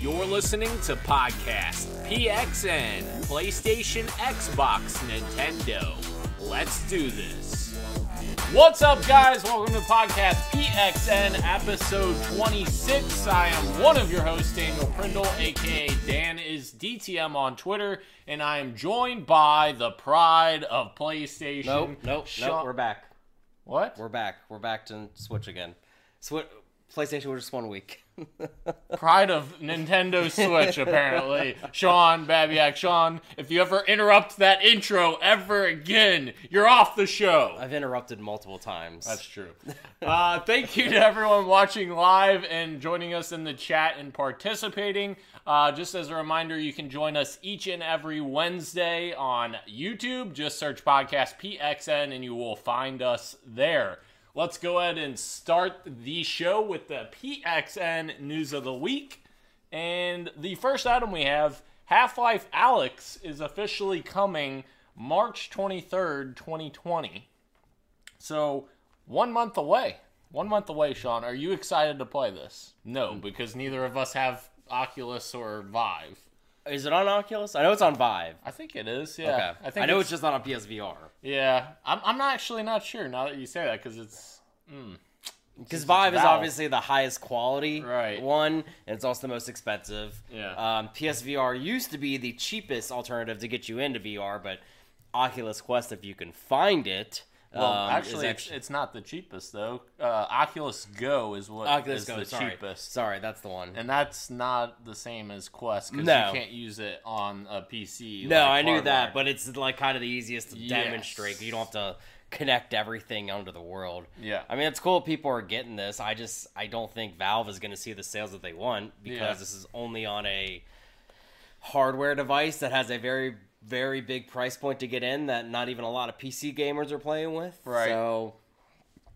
You're listening to Podcast PXN, PlayStation, Xbox, Nintendo. Let's do this. What's up, guys? Welcome to Podcast PXN, episode 26. I am one of your hosts, Daniel Prindle, aka Dan is DTM on Twitter, and I am joined by the pride of PlayStation. Nope, nope, Sean- nope. We're back. What? We're back. We're back to Switch again. Switch. PlayStation was just one week. Pride of Nintendo Switch, apparently. Sean Babiak, Sean, if you ever interrupt that intro ever again, you're off the show. I've interrupted multiple times. That's true. Uh, thank you to everyone watching live and joining us in the chat and participating. Uh, just as a reminder, you can join us each and every Wednesday on YouTube. Just search Podcast PXN and you will find us there. Let's go ahead and start the show with the PXN news of the week. And the first item we have Half Life Alyx is officially coming March 23rd, 2020. So, one month away. One month away, Sean. Are you excited to play this? No, because neither of us have Oculus or Vive. Is it on Oculus? I know it's on Vive. I think it is. Yeah. Okay. I think I know it's, just not on PSVR. Yeah. I'm, I'm not actually not sure now that you say that because it's. Because Vive is obviously the highest quality Right. one, and it's also the most expensive. Yeah. Um, PSVR used to be the cheapest alternative to get you into VR, but Oculus Quest, if you can find it, Well, um, actually, it's, it's not the cheapest though. Uh, Oculus Go is what Oculus is Go. the sorry. cheapest, Sorry, that's the one. and that's not the same as Quest because No. you can't use it on a PC. No, like I knew that, but it's like kind of the easiest to Yes. demonstrate. You don't have to connect everything under the world. Yeah. I mean, it's cool people are getting this. I just I don't think Valve is going to see the sales that they want because Yeah. this is only on a hardware device that has a very very big price point to get in that not even a lot of PC gamers are playing with. Right. So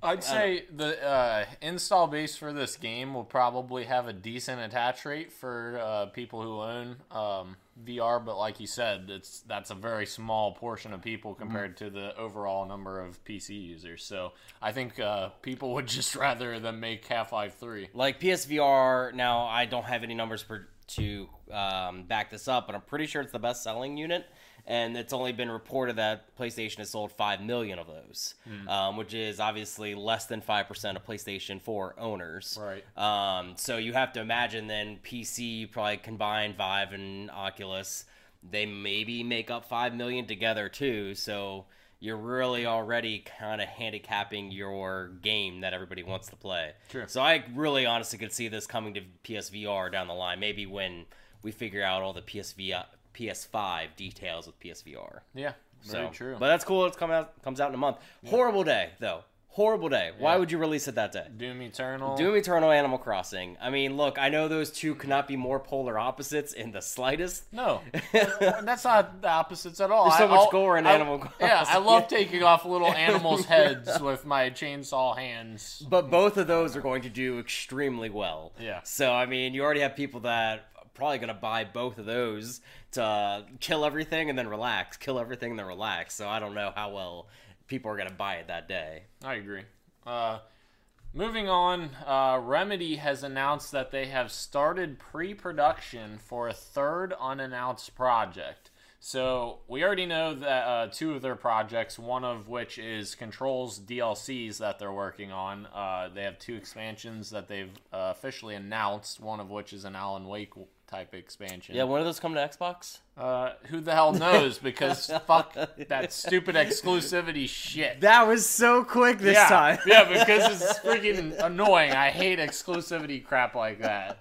I'd say the uh, install base for this game will probably have a decent attach rate for uh, people who own um, VR, but like you said, it's that's a very small portion of people compared to the overall number of PC users. So I think uh, people would just rather than make Half Life Three. like PSVR now, I don't have any numbers per, to um, back this up, but I'm pretty sure it's the best selling unit. And it's only been reported that PlayStation has sold 5 million of those, Hmm. um, which is obviously less than 5% of PlayStation 4 owners. Right. Um, so you have to imagine then PC, probably combined Vive and Oculus, they maybe make up 5 million together too. So you're really already kind of handicapping your game that everybody wants to play. True. So I really honestly could see this coming to PSVR down the line, maybe when we figure out all the PSV, PS5 details with PSVR. Yeah, very So, true. But that's cool. It's coming out comes out in a month. Horrible day though. Horrible day. Why Yeah. would you release it that day? Doom Eternal. Doom Eternal Animal Crossing. I mean, look, I know those two cannot be more polar opposites in the slightest. No, that's not the opposites at all. There's so I- much gore in I- Animal Yeah, I love taking off little animals' heads with my chainsaw hands. But both of those are going to do extremely well. Yeah. So I mean, you already have people that are probably going to buy both of those to kill everything and then relax, kill everything and then relax. So I don't know how well people are going to buy it that day. I agree. Uh, moving on, uh, Remedy has announced that they have started pre-production for a third unannounced project. So we already know that uh, two of their projects, one of which is Control's DLCs that they're working on. Uh, they have two expansions that they've uh, officially announced. One of which is an Alan Wake type expansion. Yeah, when do those come to Xbox? Uh, who the hell knows? Because fuck that stupid exclusivity shit. That was so quick this yeah, time. yeah, because it's freaking annoying. I hate exclusivity crap like that.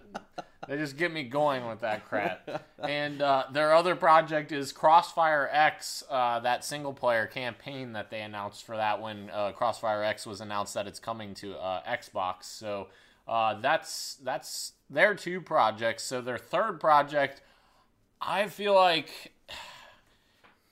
They just get me going with that crap. And uh, their other project is Crossfire X, uh, that single player campaign that they announced for that when uh, Crossfire X was announced that it's coming to uh, Xbox. So uh, that's that's their two projects. So their third project, I feel like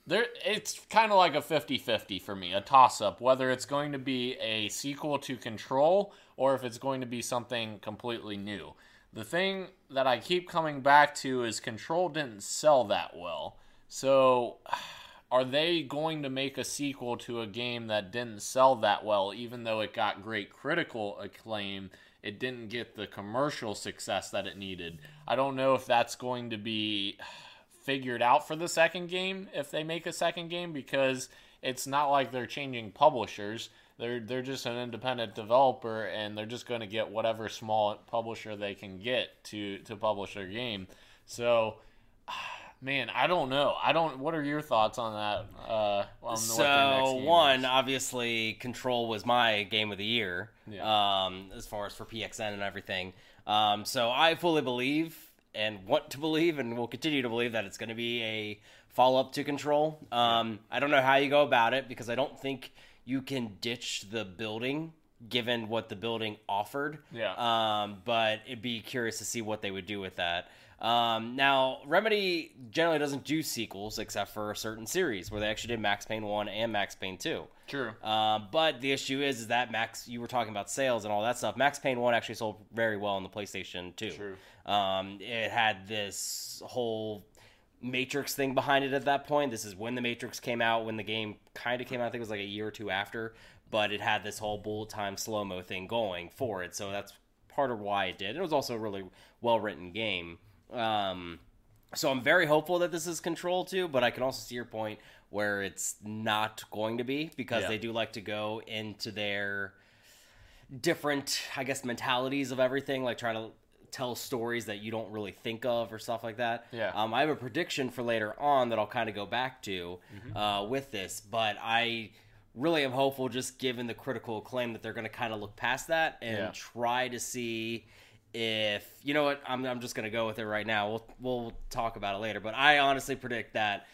there it's kind of like a 50-50 for me a toss-up whether it's going to be a sequel to control or if it's going to be something completely new the thing that i keep coming back to is control didn't sell that well so are they going to make a sequel to a game that didn't sell that well even though it got great critical acclaim it didn't get the commercial success that it needed. I don't know if that's going to be figured out for the second game if they make a second game because it's not like they're changing publishers. They're they're just an independent developer and they're just going to get whatever small publisher they can get to to publish their game. So man, I don't know. I don't what are your thoughts on that uh on so one, is? obviously Control was my game of the year. Yeah. Um as far as for PXN and everything. Um so I fully believe and want to believe and will continue to believe that it's going to be a follow up to Control. Um, I don't know how you go about it because I don't think you can ditch the building given what the building offered. Yeah. Um, but it'd be curious to see what they would do with that. Um, now, Remedy generally doesn't do sequels except for a certain series where they actually did Max Payne 1 and Max Payne 2. True. Um, but the issue is, is that Max, you were talking about sales and all that stuff. Max Payne 1 actually sold very well on the PlayStation 2. True. Um, it had this whole Matrix thing behind it at that point. This is when the Matrix came out, when the game kind of came out. I think it was like a year or two after, but it had this whole bullet time slow mo thing going for it. So that's part of why it did. It was also a really well written game. Um, so I'm very hopeful that this is Control too, but I can also see your point where it's not going to be because yeah. they do like to go into their different, I guess, mentalities of everything, like try to tell stories that you don't really think of or stuff like that. Yeah. Um, I have a prediction for later on that I'll kind of go back to mm-hmm. uh, with this, but I really am hopeful, just given the critical acclaim, that they're going to kind of look past that and yeah. try to see if you know what I'm, I'm just gonna go with it right now. We'll we'll talk about it later. But I honestly predict that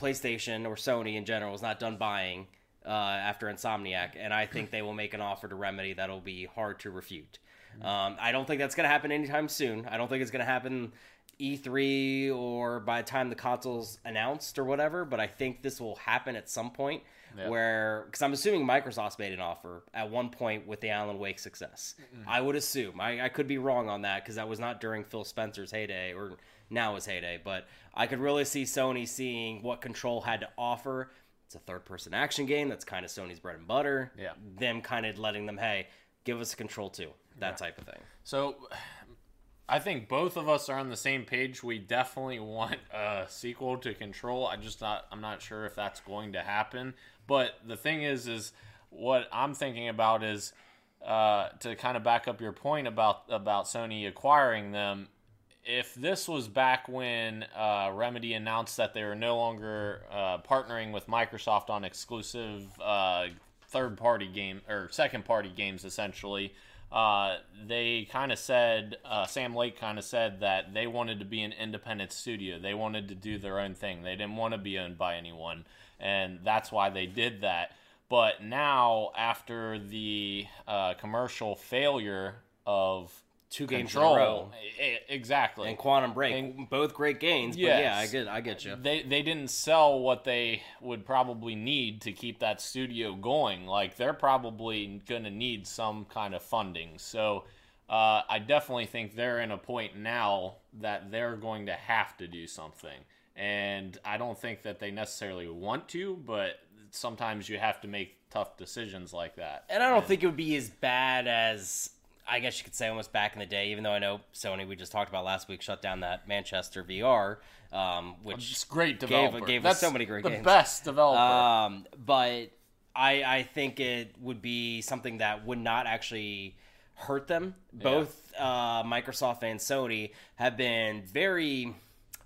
PlayStation or Sony in general is not done buying uh, after Insomniac, and I think they will make an offer to Remedy that'll be hard to refute. Um, I don't think that's gonna happen anytime soon. I don't think it's gonna happen E3 or by the time the console's announced or whatever. But I think this will happen at some point Where, because I'm assuming Microsoft made an offer at one point with the Alan Wake success. Mm-hmm. I would assume. I, I could be wrong on that because that was not during Phil Spencer's heyday or now his heyday. But I could really see Sony seeing what Control had to offer. It's a third person action game. That's kind of Sony's bread and butter. Yeah. Them kind of letting them, hey, give us a Control too. That yeah. type of thing. So I think both of us are on the same page. We definitely want a sequel to Control. I just not I'm not sure if that's going to happen. But the thing is, is what I'm thinking about is uh, to kind of back up your point about about Sony acquiring them. If this was back when uh, Remedy announced that they were no longer uh, partnering with Microsoft on exclusive uh, third party game or second party games, essentially, uh, they kind of said uh, Sam Lake kind of said that they wanted to be an independent studio. They wanted to do their own thing. They didn't want to be owned by anyone and that's why they did that. But now, after the uh, commercial failure of two games Control, in a row, exactly, and Quantum Break, and, both great gains. Yes, yeah, I get, I get you. They they didn't sell what they would probably need to keep that studio going. Like they're probably going to need some kind of funding. So. Uh, I definitely think they're in a point now that they're going to have to do something and I don't think that they necessarily want to, but sometimes you have to make tough decisions like that. And I don't and, think it would be as bad as I guess you could say almost back in the day. Even though I know Sony, we just talked about last week, shut down that Manchester VR, um, which is great developer. Gave, gave That's us so many great the games. best developer. Um, but I I think it would be something that would not actually hurt them. Both yeah. uh, Microsoft and Sony have been very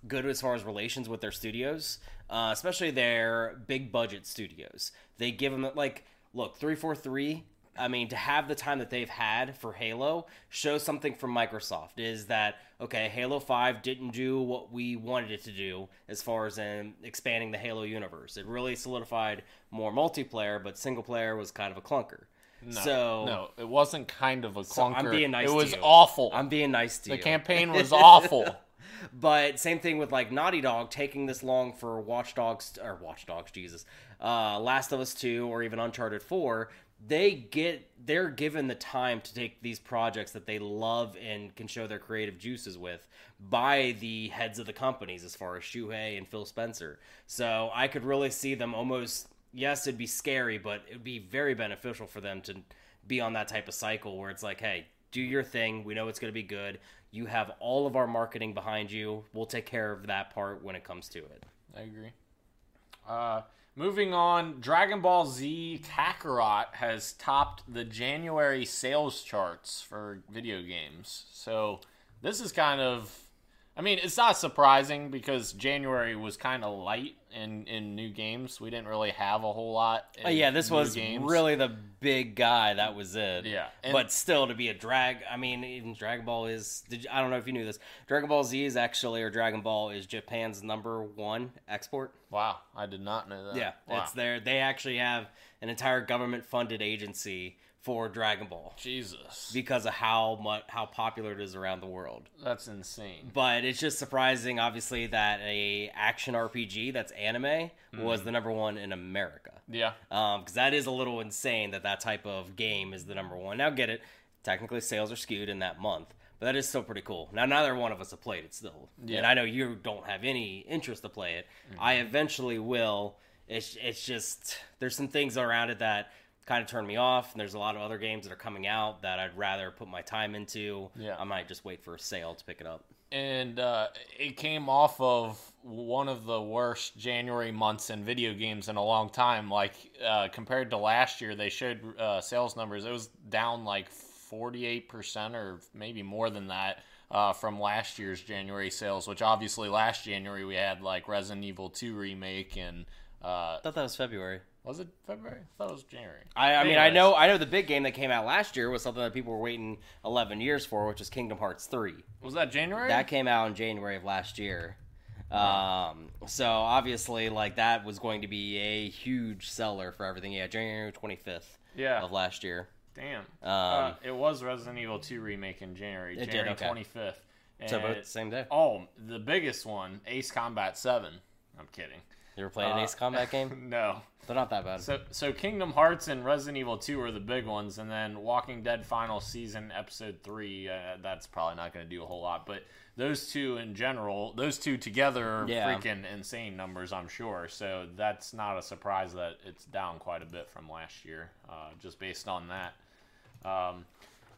good as far as relations with their studios, uh, especially their big budget studios. They give them like, look, three four three. I mean, to have the time that they've had for Halo shows something from Microsoft. Is that okay? Halo Five didn't do what we wanted it to do as far as in expanding the Halo universe. It really solidified more multiplayer, but single player was kind of a clunker. No, so no, it wasn't kind of a clunker. So I'm being nice. It was awful. I'm being nice to the you. The campaign was awful. But same thing with like Naughty Dog taking this long for Watch Dogs or Watch Dogs, Jesus, uh, Last of Us Two, or even Uncharted Four. They get they're given the time to take these projects that they love and can show their creative juices with by the heads of the companies, as far as Shuhei and Phil Spencer. So I could really see them almost. Yes, it'd be scary, but it'd be very beneficial for them to be on that type of cycle where it's like, hey, do your thing. We know it's going to be good. You have all of our marketing behind you. We'll take care of that part when it comes to it. I agree. Uh, moving on, Dragon Ball Z Kakarot has topped the January sales charts for video games. So this is kind of, I mean, it's not surprising because January was kind of light in in new games. We didn't really have a whole lot. Oh, yeah, this was games. really the big guy. That was it. Yeah, and- but still, to be a drag. I mean, even Dragon Ball is. Did you, I don't know if you knew this. Dragon Ball Z is actually, or Dragon Ball is Japan's number one export. wow. I did not know that. Yeah, wow. it's there. They actually have an entire government-funded agency for Dragon Ball Jesus, because of how much how popular it is around the world. that's insane. But it's just surprising, obviously, that a action RPG that's anime was mm-hmm. the number one in America. Yeah, um, because that is a little insane that that type of game is the number one. Now, get it? Technically, sales are skewed in that month, but that is still pretty cool. Now, neither one of us have played it still, Yeah. and I know you don't have any interest to play it. I mm-hmm. eventually will. It's it's just there's some things around it that kind of turned me off, and there's a lot of other games that are coming out that I'd rather put my time into. Yeah. I might just wait for a sale to pick it up. and uh, it came off of one of the worst January months in video games in a long time. Like uh, compared to last year, they showed uh, sales numbers. It was down like forty eight percent, or maybe more than that. Uh, from last year's January sales, which obviously last January we had like Resident Evil 2 remake and uh, I thought that was February. Was it February? I thought it was January. I, I mean, I know, I know the big game that came out last year was something that people were waiting 11 years for, which is Kingdom Hearts 3. Was that January? That came out in January of last year. Um, so obviously, like that was going to be a huge seller for everything. Yeah, January 25th yeah. of last year. Damn. Um, uh, it was Resident Evil 2 remake in January, It did, January okay. 25th. So And- both the same day. Oh, the biggest one, Ace Combat 7. I'm kidding. You ever played an uh, Ace Combat game? No. They're not that bad. So so Kingdom Hearts and Resident Evil 2 are the big ones and then Walking Dead Final Season episode 3 uh, that's probably not going to do a whole lot, but those two in general, those two together are Yeah. freaking insane numbers, I'm sure. So that's not a surprise that it's down quite a bit from last year, uh, just based on that. Um,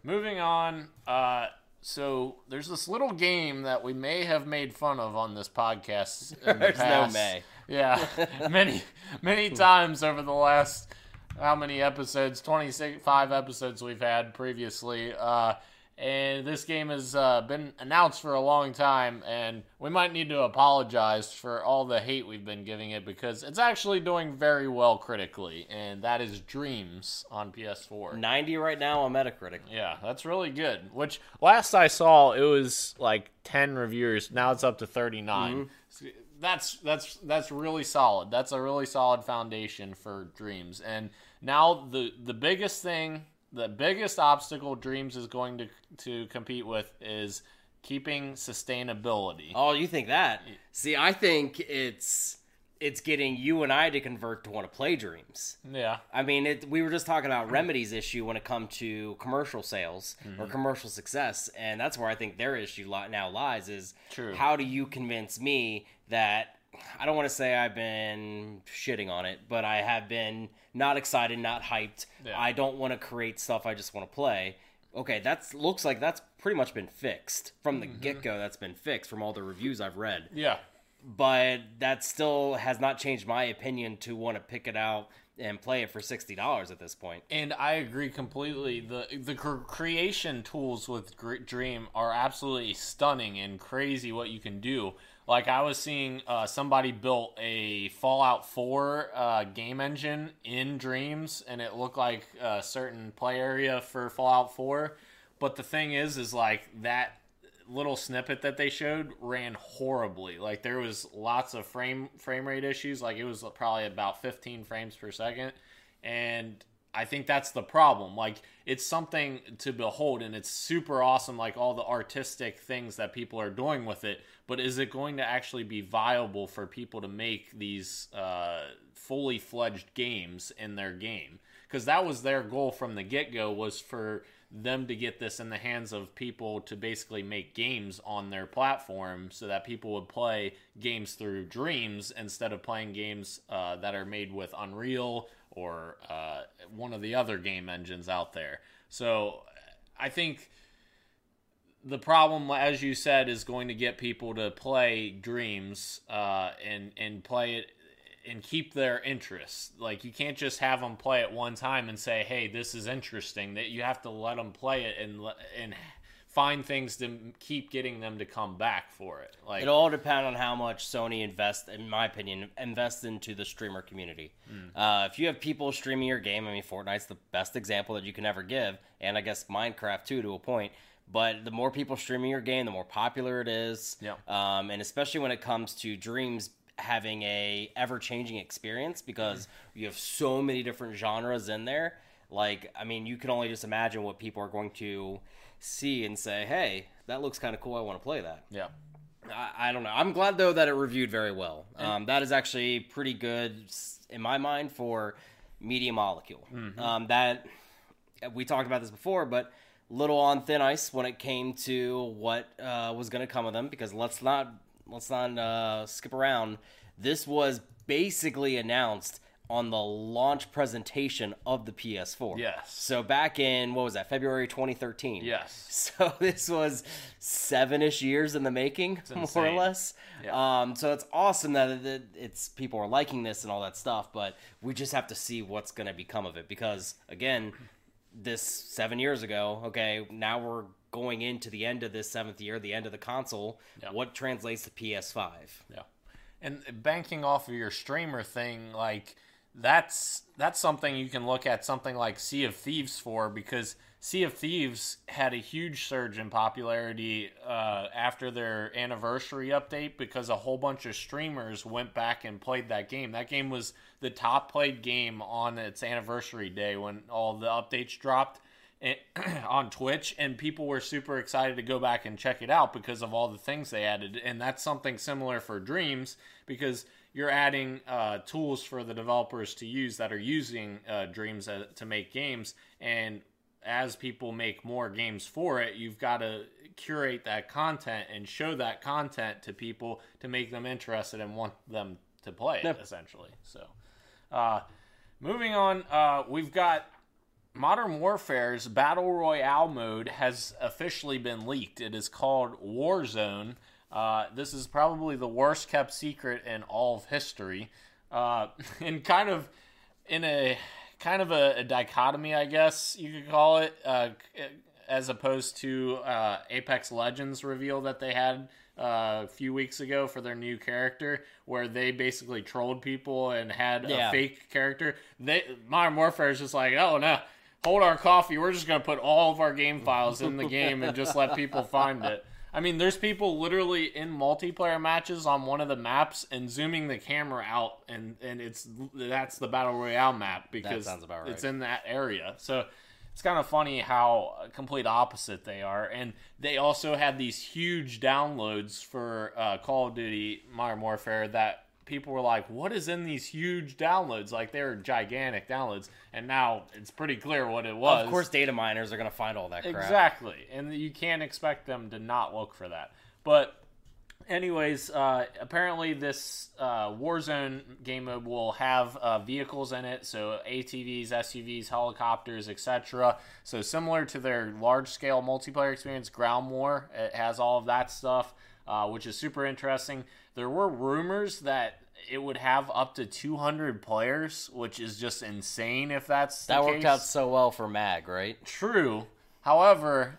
moving on, uh, so there's this little game that we may have made fun of on this podcast. In the There's no may. Yeah, many many times over the last how many episodes? Twenty five episodes we've had previously. Uh, and this game has uh, been announced for a long time, and we might need to apologize for all the hate we've been giving it because it's actually doing very well critically, and that is Dreams on PS4. 90 right now on Metacritic. Yeah, that's really good. Which last I saw, it was like ten reviewers. Now it's up to thirty That's that's that's really solid. That's a really solid foundation for Dreams. And now the the biggest thing, the biggest obstacle Dreams is going to to compete with is keeping sustainability. Oh, you think that? See, I think it's it's getting you and I to convert to want to play Dreams. Yeah, I mean, it, we were just talking about Remedy's issue when it comes to commercial sales or Mm-hmm. commercial success, and that's where I think their issue now lies. Is True. how do you convince me that I don't want to say I've been shitting on it, but I have been not excited, not hyped. Yeah. I don't want to create stuff. I just want to play. Okay, that's looks like that's pretty much been fixed from the Mm-hmm. get go. That's been fixed from all the reviews I've read yeah, but that still has not changed my opinion to want to pick it out and play it for sixty dollars at this point. And I agree completely. the The creation tools with Dream are absolutely stunning and crazy. What you can do, like I was seeing uh, somebody built a Fallout Four uh, game engine in Dreams, and it looked like a certain play area for Fallout Four. But the thing is, is like that little snippet that they showed ran horribly. Like there was lots of frame frame rate issues. Like it was probably about 15 frames per second, and I think that's the problem. Like it's something to behold, and it's super awesome. Like all the artistic things that people are doing with it, but is it going to actually be viable for people to make these uh, fully fledged games in their game? Because that was their goal from the get go was for them to get this in the hands of people to basically make games on their platform so that people would play games through dreams instead of playing games uh, that are made with unreal or uh, one of the other game engines out there. So i think the problem, as you said, is going to get people to play Dreams uh, and and play it and keep their interest. Like you can't just have them play it one time and say, "Hey, this is interesting." That you have to let them play it and and find things to keep getting them to come back for it. Like it all depends on how much Sony invest, in my opinion, invest into the streamer community. Mm. Uh, if you have people streaming your game, I mean, Fortnite's the best example that you can ever give, and I guess Minecraft too, to a point. But the more people streaming your game, the more popular it is. Yeah. Um, and especially when it comes to Dreams having a ever changing experience because you have so many different genres in there. Like, I mean, you can only just imagine what people are going to see and say, "Hey, that looks kind of cool. I want to play that." Yeah. I, I, don't know. I'm glad though that it reviewed very well. Um, that is actually pretty good in my mind for Media Molecule. Mm-hmm. Um, that we talked about this before, but little on thin ice when it came to what uh, was going to come of them. Because let's not let's not uh, skip around. This was basically announced on the launch presentation of the PS4. Yes. So back in what was that February 2013? Yes. So this was seven-ish years in the making, more or less. Yeah. Um, so it's awesome that it's people are liking this and all that stuff, but we just have to see what's going to become of it because again, this seven years ago. Okay, now we're going into the end of this seventh year, the end of the console. Yeah. What translates to PS5? Yeah, and banking off of your streamer thing, like that's that's something you can look at something like Sea of Thieves for because Sea of Thieves had a huge surge in popularity uh, after their anniversary update because a whole bunch of streamers went back and played that game. That game was the top played game on its anniversary day when all the updates dropped on Twitch, and people were super excited to go back and check it out because of all the things they added. And that's something similar for Dreams because you're adding uh, tools for the developers to use that are using uh, Dreams uh, to make games. And as people make more games for it, you've got to curate that content and show that content to people to make them interested and want them to play it, essentially. So, uh, moving on, uh, we've got Modern Warfare's Battle Royale mode has officially been leaked. It is called Warzone. Uh, this is probably the worst kept secret in all of history, uh, and kind of in a kind of a, a, dichotomy, I guess you could call it, uh, as opposed to uh, Apex Legends reveal that they had uh, a few weeks ago for their new character, where they basically trolled people and had yeah. a fake character. They Modern Warfare is just like, oh no, hold our coffee. We're just gonna put all of our game files in the game and just let people find it. I mean, there's people literally in multiplayer matches on one of the maps and zooming the camera out, and and it's that's the battle royale map because right. it's in that area. So it's kind of funny how complete opposite they are, and they also had these huge downloads for uh, Call of Duty Modern Warfare that people were like, "What is in these huge downloads?" Like they're gigantic downloads, and now it's pretty clear what it was. Of course, data miners are going to find all that crap. Exactly, and you can't expect them to not look for that. But, anyways, uh, apparently this uh, Warzone game mode will have uh, vehicles in it, so ATVs, SUVs, helicopters, etc. So similar to their large-scale multiplayer experience, Ground War, it has all of that stuff. Uh, which is super interesting. There were rumors that it would have up to 200 players, which is just insane if that's that worked out so well for Mag, right? True. However,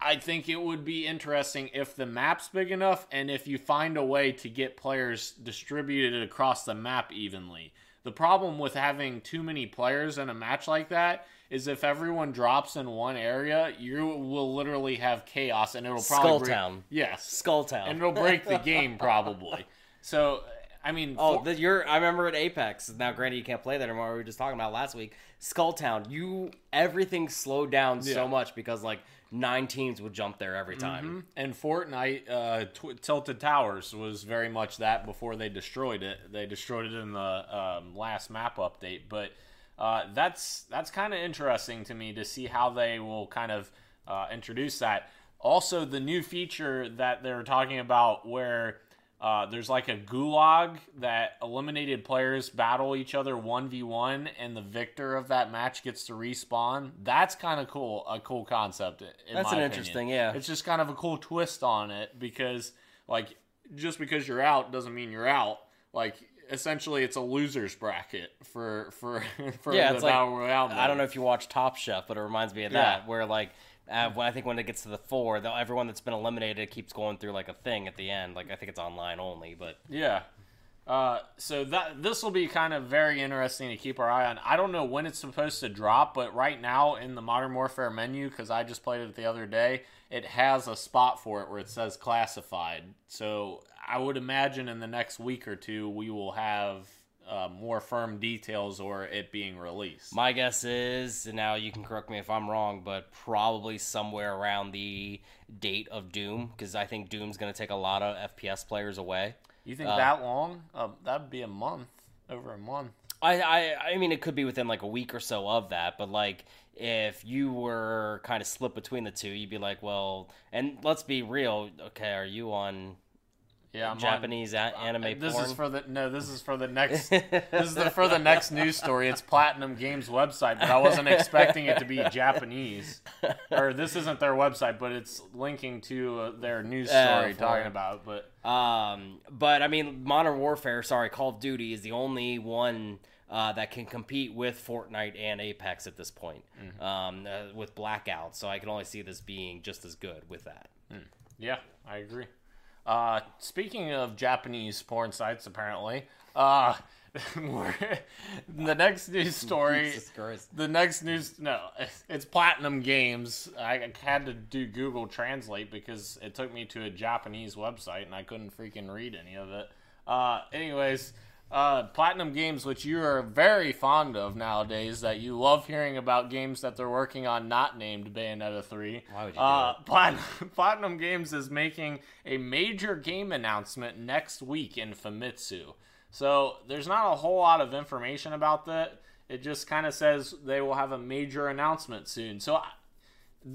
I think it would be interesting if the map's big enough and if you find a way to get players distributed across the map evenly. The problem with having too many players in a match like that is if everyone drops in one area, you will literally have chaos, and it'll probably Skull Town. Yes, Skull Town, and it'll break the game probably. So I mean, oh, for- the, you're. I remember at Apex. Now, granted, you can't play that anymore. We were just talking about last week. Skulltown. You everything slowed down yeah. so much because like nine teams would jump there every time. Mm-hmm. And Fortnite, uh, T- Tilted Towers was very much that before they destroyed it. They destroyed it in the um, last map update, but uh, that's that's kind of interesting to me to see how they will kind of uh, introduce that. Also, the new feature that they're talking about where Uh, there's like a gulag that eliminated players battle each other 1v1 and the victor of that match gets to respawn. That's kind of cool, a cool concept. in That's my an opinion. interesting, yeah. It's just kind of a cool twist on it because, like, just because you're out doesn't mean you're out. Like, essentially, it's a losers bracket for for for Yeah, the it's like- battle royale. I don't know if you watch Top Chef, but it reminds me of Yeah. that, where like uh, when I think when it gets to the four, the, everyone that's been eliminated keeps going through like a thing at the end. Like I think it's online only, but Yeah. Uh, so that this will be kind of very interesting to keep our eye on. I don't know when it's supposed to drop, but right now in the Modern Warfare menu, because I just played it the other day, it has a spot for it where it says classified. So I would imagine in the next week or two we will have uh, more firm details or it being released. my guess is, and now you can correct me if I'm wrong, but probably somewhere around the date of Doom, because I think Doom's going to take a lot of FPS players away. you think uh, that long? Uh, that'd be a month, over a month. I, I I mean it could be within like a week or so of that, but like if you were kind of split between the two, you'd be like, well, and let's be real. Okay, are you on Yeah, I'm on- Japanese a- anime This porn? is for the no. This is for the next. this is the, for the next news story. It's Platinum Games website, but I wasn't expecting it to be Japanese. Or this isn't their website, but it's linking to uh, their news Oh, story for talking about. But Um, but I mean, Modern Warfare, sorry, Call of Duty is the only one uh, that can compete with Fortnite and Apex at this point, um, uh, with Blackout. So I can only see this being just as good with that. yeah, I agree. Uh, speaking of Japanese porn sites, apparently, uh, the next news story. Jesus The next news, no, it's Platinum Games. I had to do Google Translate because it took me to a Japanese website and I couldn't freaking read any of it. Uh, anyways, uh, Platinum Games, which you are very fond of nowadays, that you love hearing about games that they're working on not named Bayonetta 3. Why would you uh, Platinum, Platinum Games is making a major game announcement next week in Famitsu. So there's not a whole lot of information about that. It just kind of says they will have a major announcement soon. So I,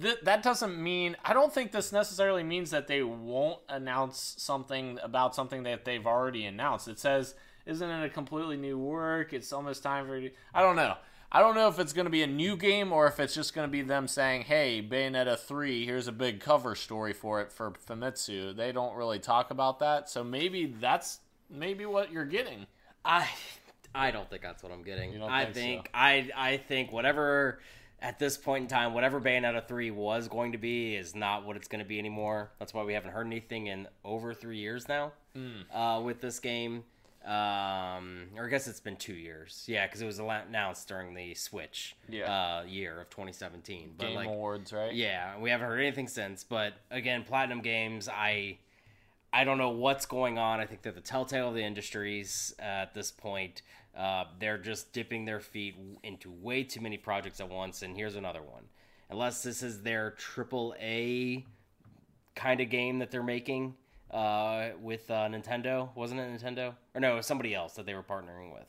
th- that doesn't mean I don't think this necessarily means that they won't announce something about something that they've already announced. It says, "Isn't it a completely new work? It's almost time for." I don't know. I don't know if it's going to be a new game or if it's just going to be them saying, "Hey, Bayonetta 3, here's a big cover story for it for Famitsu." They don't really talk about that, so maybe that's maybe what you're getting. I I don't think that's what I'm getting. I think think so? I I think whatever at this point in time, whatever Bayonetta three was going to be is not what it's going to be anymore. That's why we haven't heard anything in over three years now Hmm. uh, with this game. Um, or I guess it's been two years. Yeah, because it was announced during the Switch Yeah. uh, year of 2017. But Game like, Awards, right? yeah, we haven't heard anything since. But again, Platinum Games, I I don't know what's going on. I think they're the telltale of the industries uh, at this point. Uh, they're just dipping their feet into way too many projects at once. And here's another one. Unless this is their triple A kind of game that they're making uh, with uh, Nintendo, wasn't it Nintendo? Or no, it was somebody else that they were partnering with.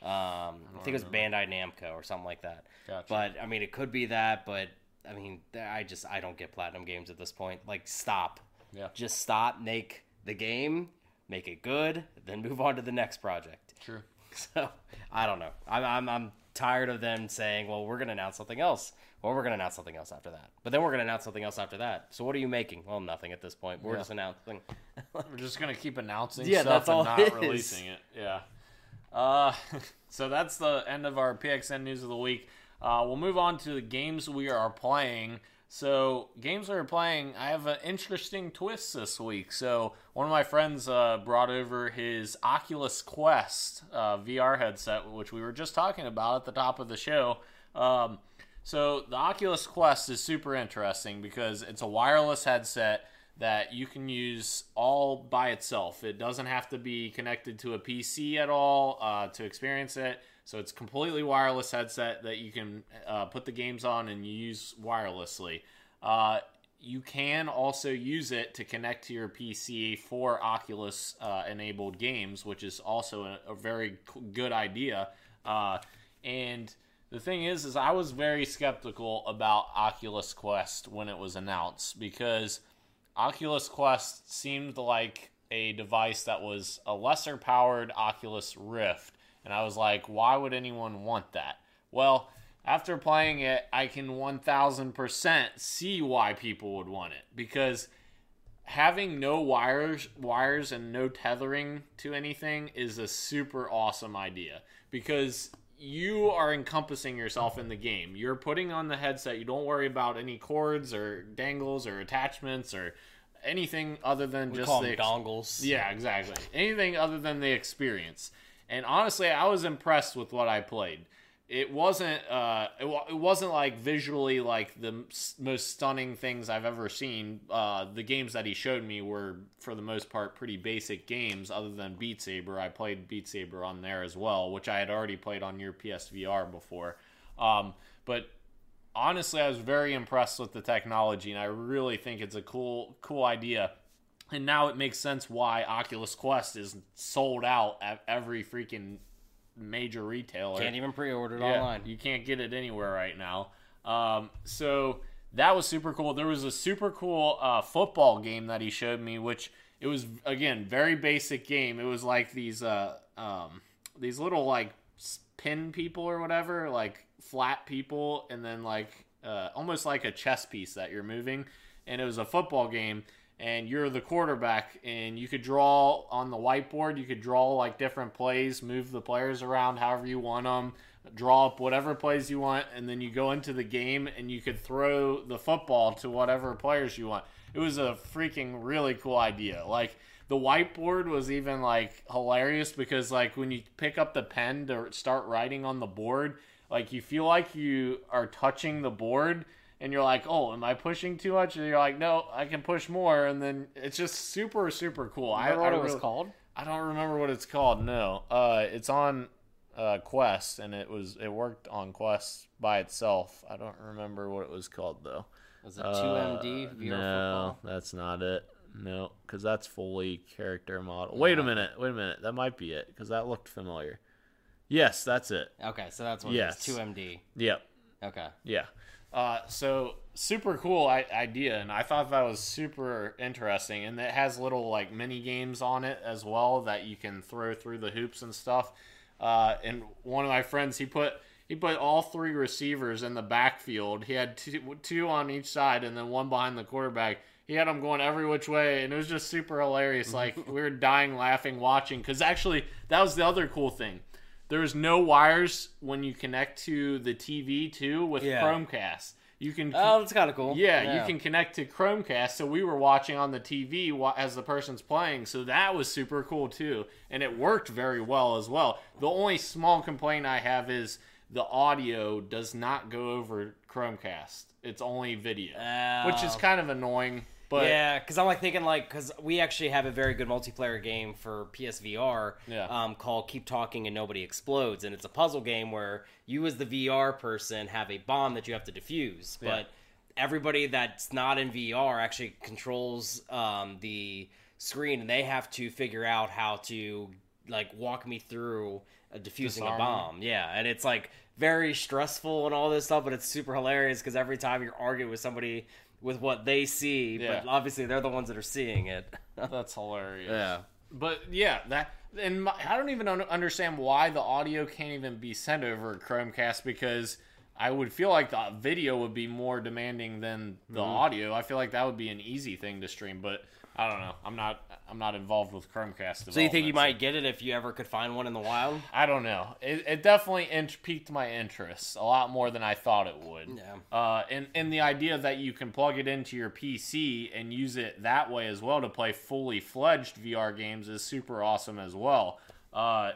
Um, I think it was Bandai Namco or something like that. Gotcha. But I mean, it could be that. But I mean, I just I don't get platinum games at this point. Like, stop. Yeah. Just stop. Make the game, make it good, then move on to the next project. True. So I don't know. I'm I'm, I'm tired of them saying, "Well, we're gonna announce something else." Well, we're gonna announce something else after that. But then we're gonna announce something else after that. So what are you making? Well, nothing at this point. We're Yeah. just announcing. We're just gonna keep announcing Yeah, stuff that's all and not releasing it. Yeah. Uh, so that's the end of our PXN news of the week. Uh, we'll move on to the games we are playing. So games we are playing, I have an interesting twist this week. So one of my friends uh, brought over his Oculus Quest uh, VR headset, which we were just talking about at the top of the show. Um, so the Oculus Quest is super interesting because it's a wireless headset that you can use all by itself. It doesn't have to be connected to a PC at all uh, to experience it. So it's completely wireless headset that you can uh, put the games on and use wirelessly. Uh, you can also use it to connect to your PC for Oculus uh, enabled games, which is also a, a very good idea. Uh, and the thing is, is I was very skeptical about Oculus Quest when it was announced because Oculus Quest seemed like a device that was a lesser powered Oculus Rift. And I was like, why would anyone want that? Well, after playing it, I can 1000% see why people would want it because having no wires wires and no tethering to anything is a super awesome idea because you are encompassing yourself in the game. You're putting on the headset. You don't worry about any cords or dangles or attachments or anything other than We just the ex- dongles. yeah, exactly. Anything other than the experience. And honestly, I was impressed with what I played. It wasn't uh it, wa- it wasn't like visually like the most stunning things I've ever seen. Uh the games that he showed me were for the most part pretty basic games other than Beat Saber. I played Beat Saber on there as well, which I had already played on your PSVR before. Um but honestly, I was very impressed with the technology, and I really think it's a cool, cool idea. And now it makes sense why Oculus Quest is sold out at every freaking major retailer. Can't even pre-order it Yeah, online. You can't get it anywhere right now. Um, so that was super cool. There was a super cool uh, football game that he showed me, which it was again very basic game. It was like these uh, um, these little like pin people or whatever, like flat people, and then like uh, almost like a chess piece that you're moving. And it was a football game, and you're the quarterback, and you could draw on the whiteboard. You could draw like different plays, move the players around however you want them, draw up whatever plays you want, and then you go into the game and you could throw the football to whatever players you want. It was a freaking really cool idea. Like the whiteboard was even like hilarious because like when you pick up the pen to start writing on the board, like you feel like you are touching the board and you're like, "Oh, am I pushing too much?" And you're like, "No, I can push more." And then it's just super super cool. I, don't Remember what it was really- called? I don't remember what it's called. No, uh, it's on uh, Quest, and it was it worked on Quest by itself. I don't remember what it was called though. Was it Uh, 2MD VR no, football? that's not it. No, because that's fully character model. Wait a minute. Wait a minute. That might be it because that looked familiar. Yes, that's it. Okay, so that's what Yes. it is. 2MD. Yep. Okay. Yeah. Uh, so super cool I- idea, and I thought that was super interesting. And it has little like mini games on it as well that you can throw through the hoops and stuff. Uh, and one of my friends, he put he put all three receivers in the backfield. He had two, two on each side, and then one behind the quarterback. He had them going every which way, and it was just super hilarious. Like we were dying laughing watching, because actually that was the other cool thing. There's no wires when you connect to the TV too with Yeah. Chromecast. You can Oh, that's kind of cool. yeah, you can connect to Chromecast. So we were watching on the TV as the person's playing. So that was super cool too, and it worked very well as well. The only small complaint I have is the audio does not go over Chromecast. It's only video, which is Oh. kind of annoying. But yeah, because I'm like thinking like because we actually have a very good multiplayer game for PSVR, Yeah. um, called Keep Talking and Nobody Explodes, and it's a puzzle game where you as the VR person have a bomb that you have to defuse, Yeah. but everybody that's not in VR actually controls um, the screen, and they have to figure out how to like walk me through uh, diffusing Disarm a bomb. Yeah, and it's like very stressful and all this stuff, but it's super hilarious because every time you're arguing with somebody with what they see, Yeah. but obviously they're the ones that are seeing it. that's hilarious. yeah. But yeah, that and my, I don't even un- understand why the audio can't even be sent over Chromecast because I would feel like the video would be more demanding than the Mm-hmm. audio. I feel like that would be an easy thing to stream, but I don't know. I'm not I'm not involved with Chromecast. So you think you might get it if you ever could find one in the wild? I don't know. It, it definitely piqued my interest a lot more than I thought it would. Yeah. Uh, and and the idea that you can plug it into your PC and use it that way as well to play fully fledged VR games is super awesome as well. Uh,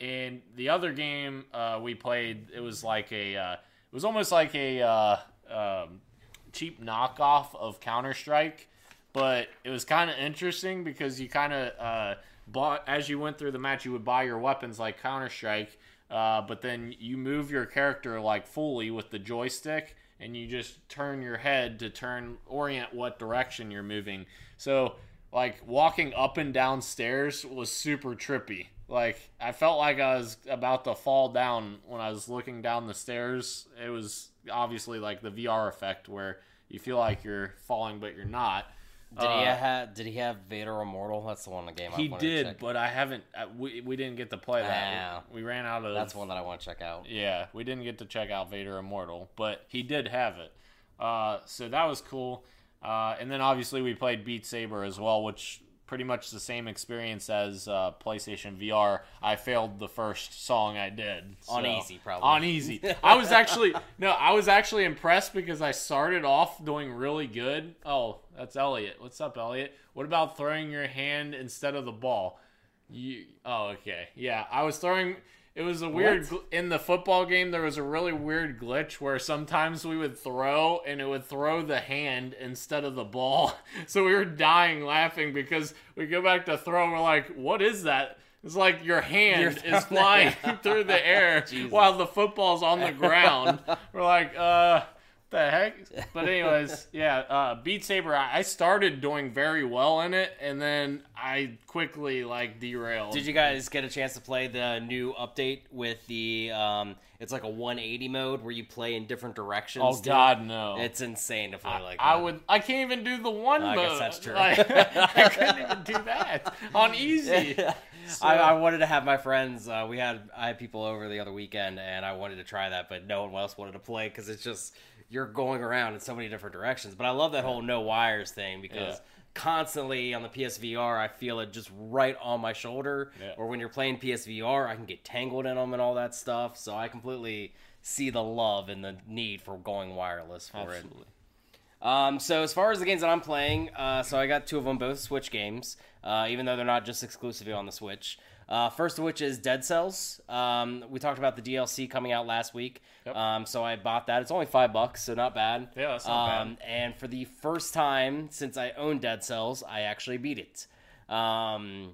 and the other game uh, we played, it was like a, uh, it was almost like a uh, um, cheap knockoff of Counter Strike, but it was kind of interesting because you kind of uh, bought as you went through the match, you would buy your weapons like Counter Strike, uh, but then you move your character like fully with the joystick, and you just turn your head to turn orient what direction you're moving. So like walking up and down stairs was super trippy. Like I felt like I was about to fall down when I was looking down the stairs. It was obviously like the VR effect where you feel like you're falling but you're not. Did he Uh, have Did he have Vader Immortal? That's the one the game I He did, but I haven't. Uh, we we didn't get to play that. Ah. We, we ran out of. That's one that I want to check out. Yeah, we didn't get to check out Vader Immortal, but he did have it. Uh, so that was cool. Uh, and then obviously we played Beat Saber as well, which pretty much the same experience as uh, PlayStation VR. I failed the first song I did On easy, probably. On easy. I was actually no, I was actually impressed because I started off doing really good. Oh, that's Elliot. What's up, Elliot? What about throwing your hand instead of the ball? You oh okay yeah I was throwing it was a weird gl- in the football game there was a really weird glitch where sometimes we would throw and it would throw the hand instead of the ball. So we were dying laughing because we go back to throw and we're like what is that? It's like your hand is flying through the air while the football's on the ground. We're like uh the heck? But anyways, yeah, uh, Beat Saber. I I started doing very well in it, and then I quickly like derailed. Did you guys get a chance to play the new update with the? Um, it's like a 180 mode where you play in different directions. Oh dude? God, no! It's insane to play like I would. I can't even do the one I mode. guess that's true. Like, I couldn't even do that on easy. So- I, I wanted to have my friends. Uh, we had I had people over the other weekend, and I wanted to try that, but no one else wanted to play because it's just you're going around in so many different directions. But I love that whole no wires thing because Yeah. constantly on the PSVR, I feel it just right on my shoulder. Yeah. Or when you're playing PSVR, I can get tangled in them and all that stuff. So I completely see the love and the need for going wireless for it. Um, so as far as the games that I'm playing, uh, so I got two of them, both Switch games, uh, even though they're not just exclusively on the Switch. Uh, first of which is Dead Cells. Um, we talked about the DLC coming out last week, Yep. um, so I bought that. It's only five bucks, so not bad. Yeah, that's not bad. um, And for the first time since I own Dead Cells, I actually beat it. Um,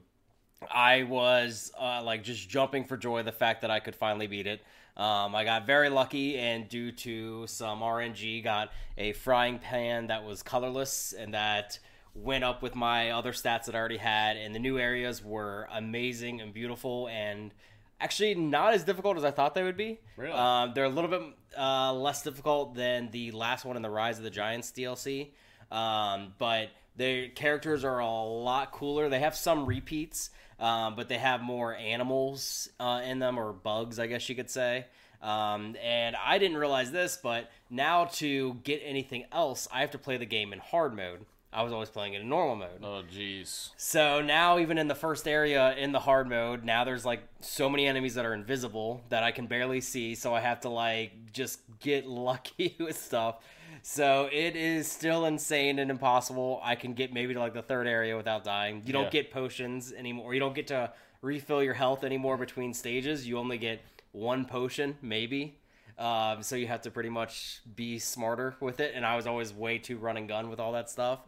I was uh, like just jumping for joy the fact that I could finally beat it. Um, I got very lucky, and due to some RNG, got a frying pan that was colorless and that went up with my other stats that I already had. And the new areas were amazing and beautiful, and actually not as difficult as I thought they would be. Really? Um, they're a little bit uh, less difficult than the last one in the Rise of the Giants DLC, um, but their characters are a lot cooler. They have some repeats, um, but they have more animals uh, in them, or bugs, I guess you could say. Um, and I didn't realize this, but now to get anything else, I have to play the game in hard mode. I was always playing it in normal mode. Oh jeez. So now, even in the first area in the hard mode, now there's like so many enemies that are invisible that I can barely see. So I have to like just get lucky with stuff. So it is still insane and impossible. I can get maybe to like the third area without dying. You don't get potions anymore. You don't get to refill your health anymore between stages. You only get one potion, maybe. Um, so you have to pretty much be smarter with it. And I was always way too run and gun with all that stuff.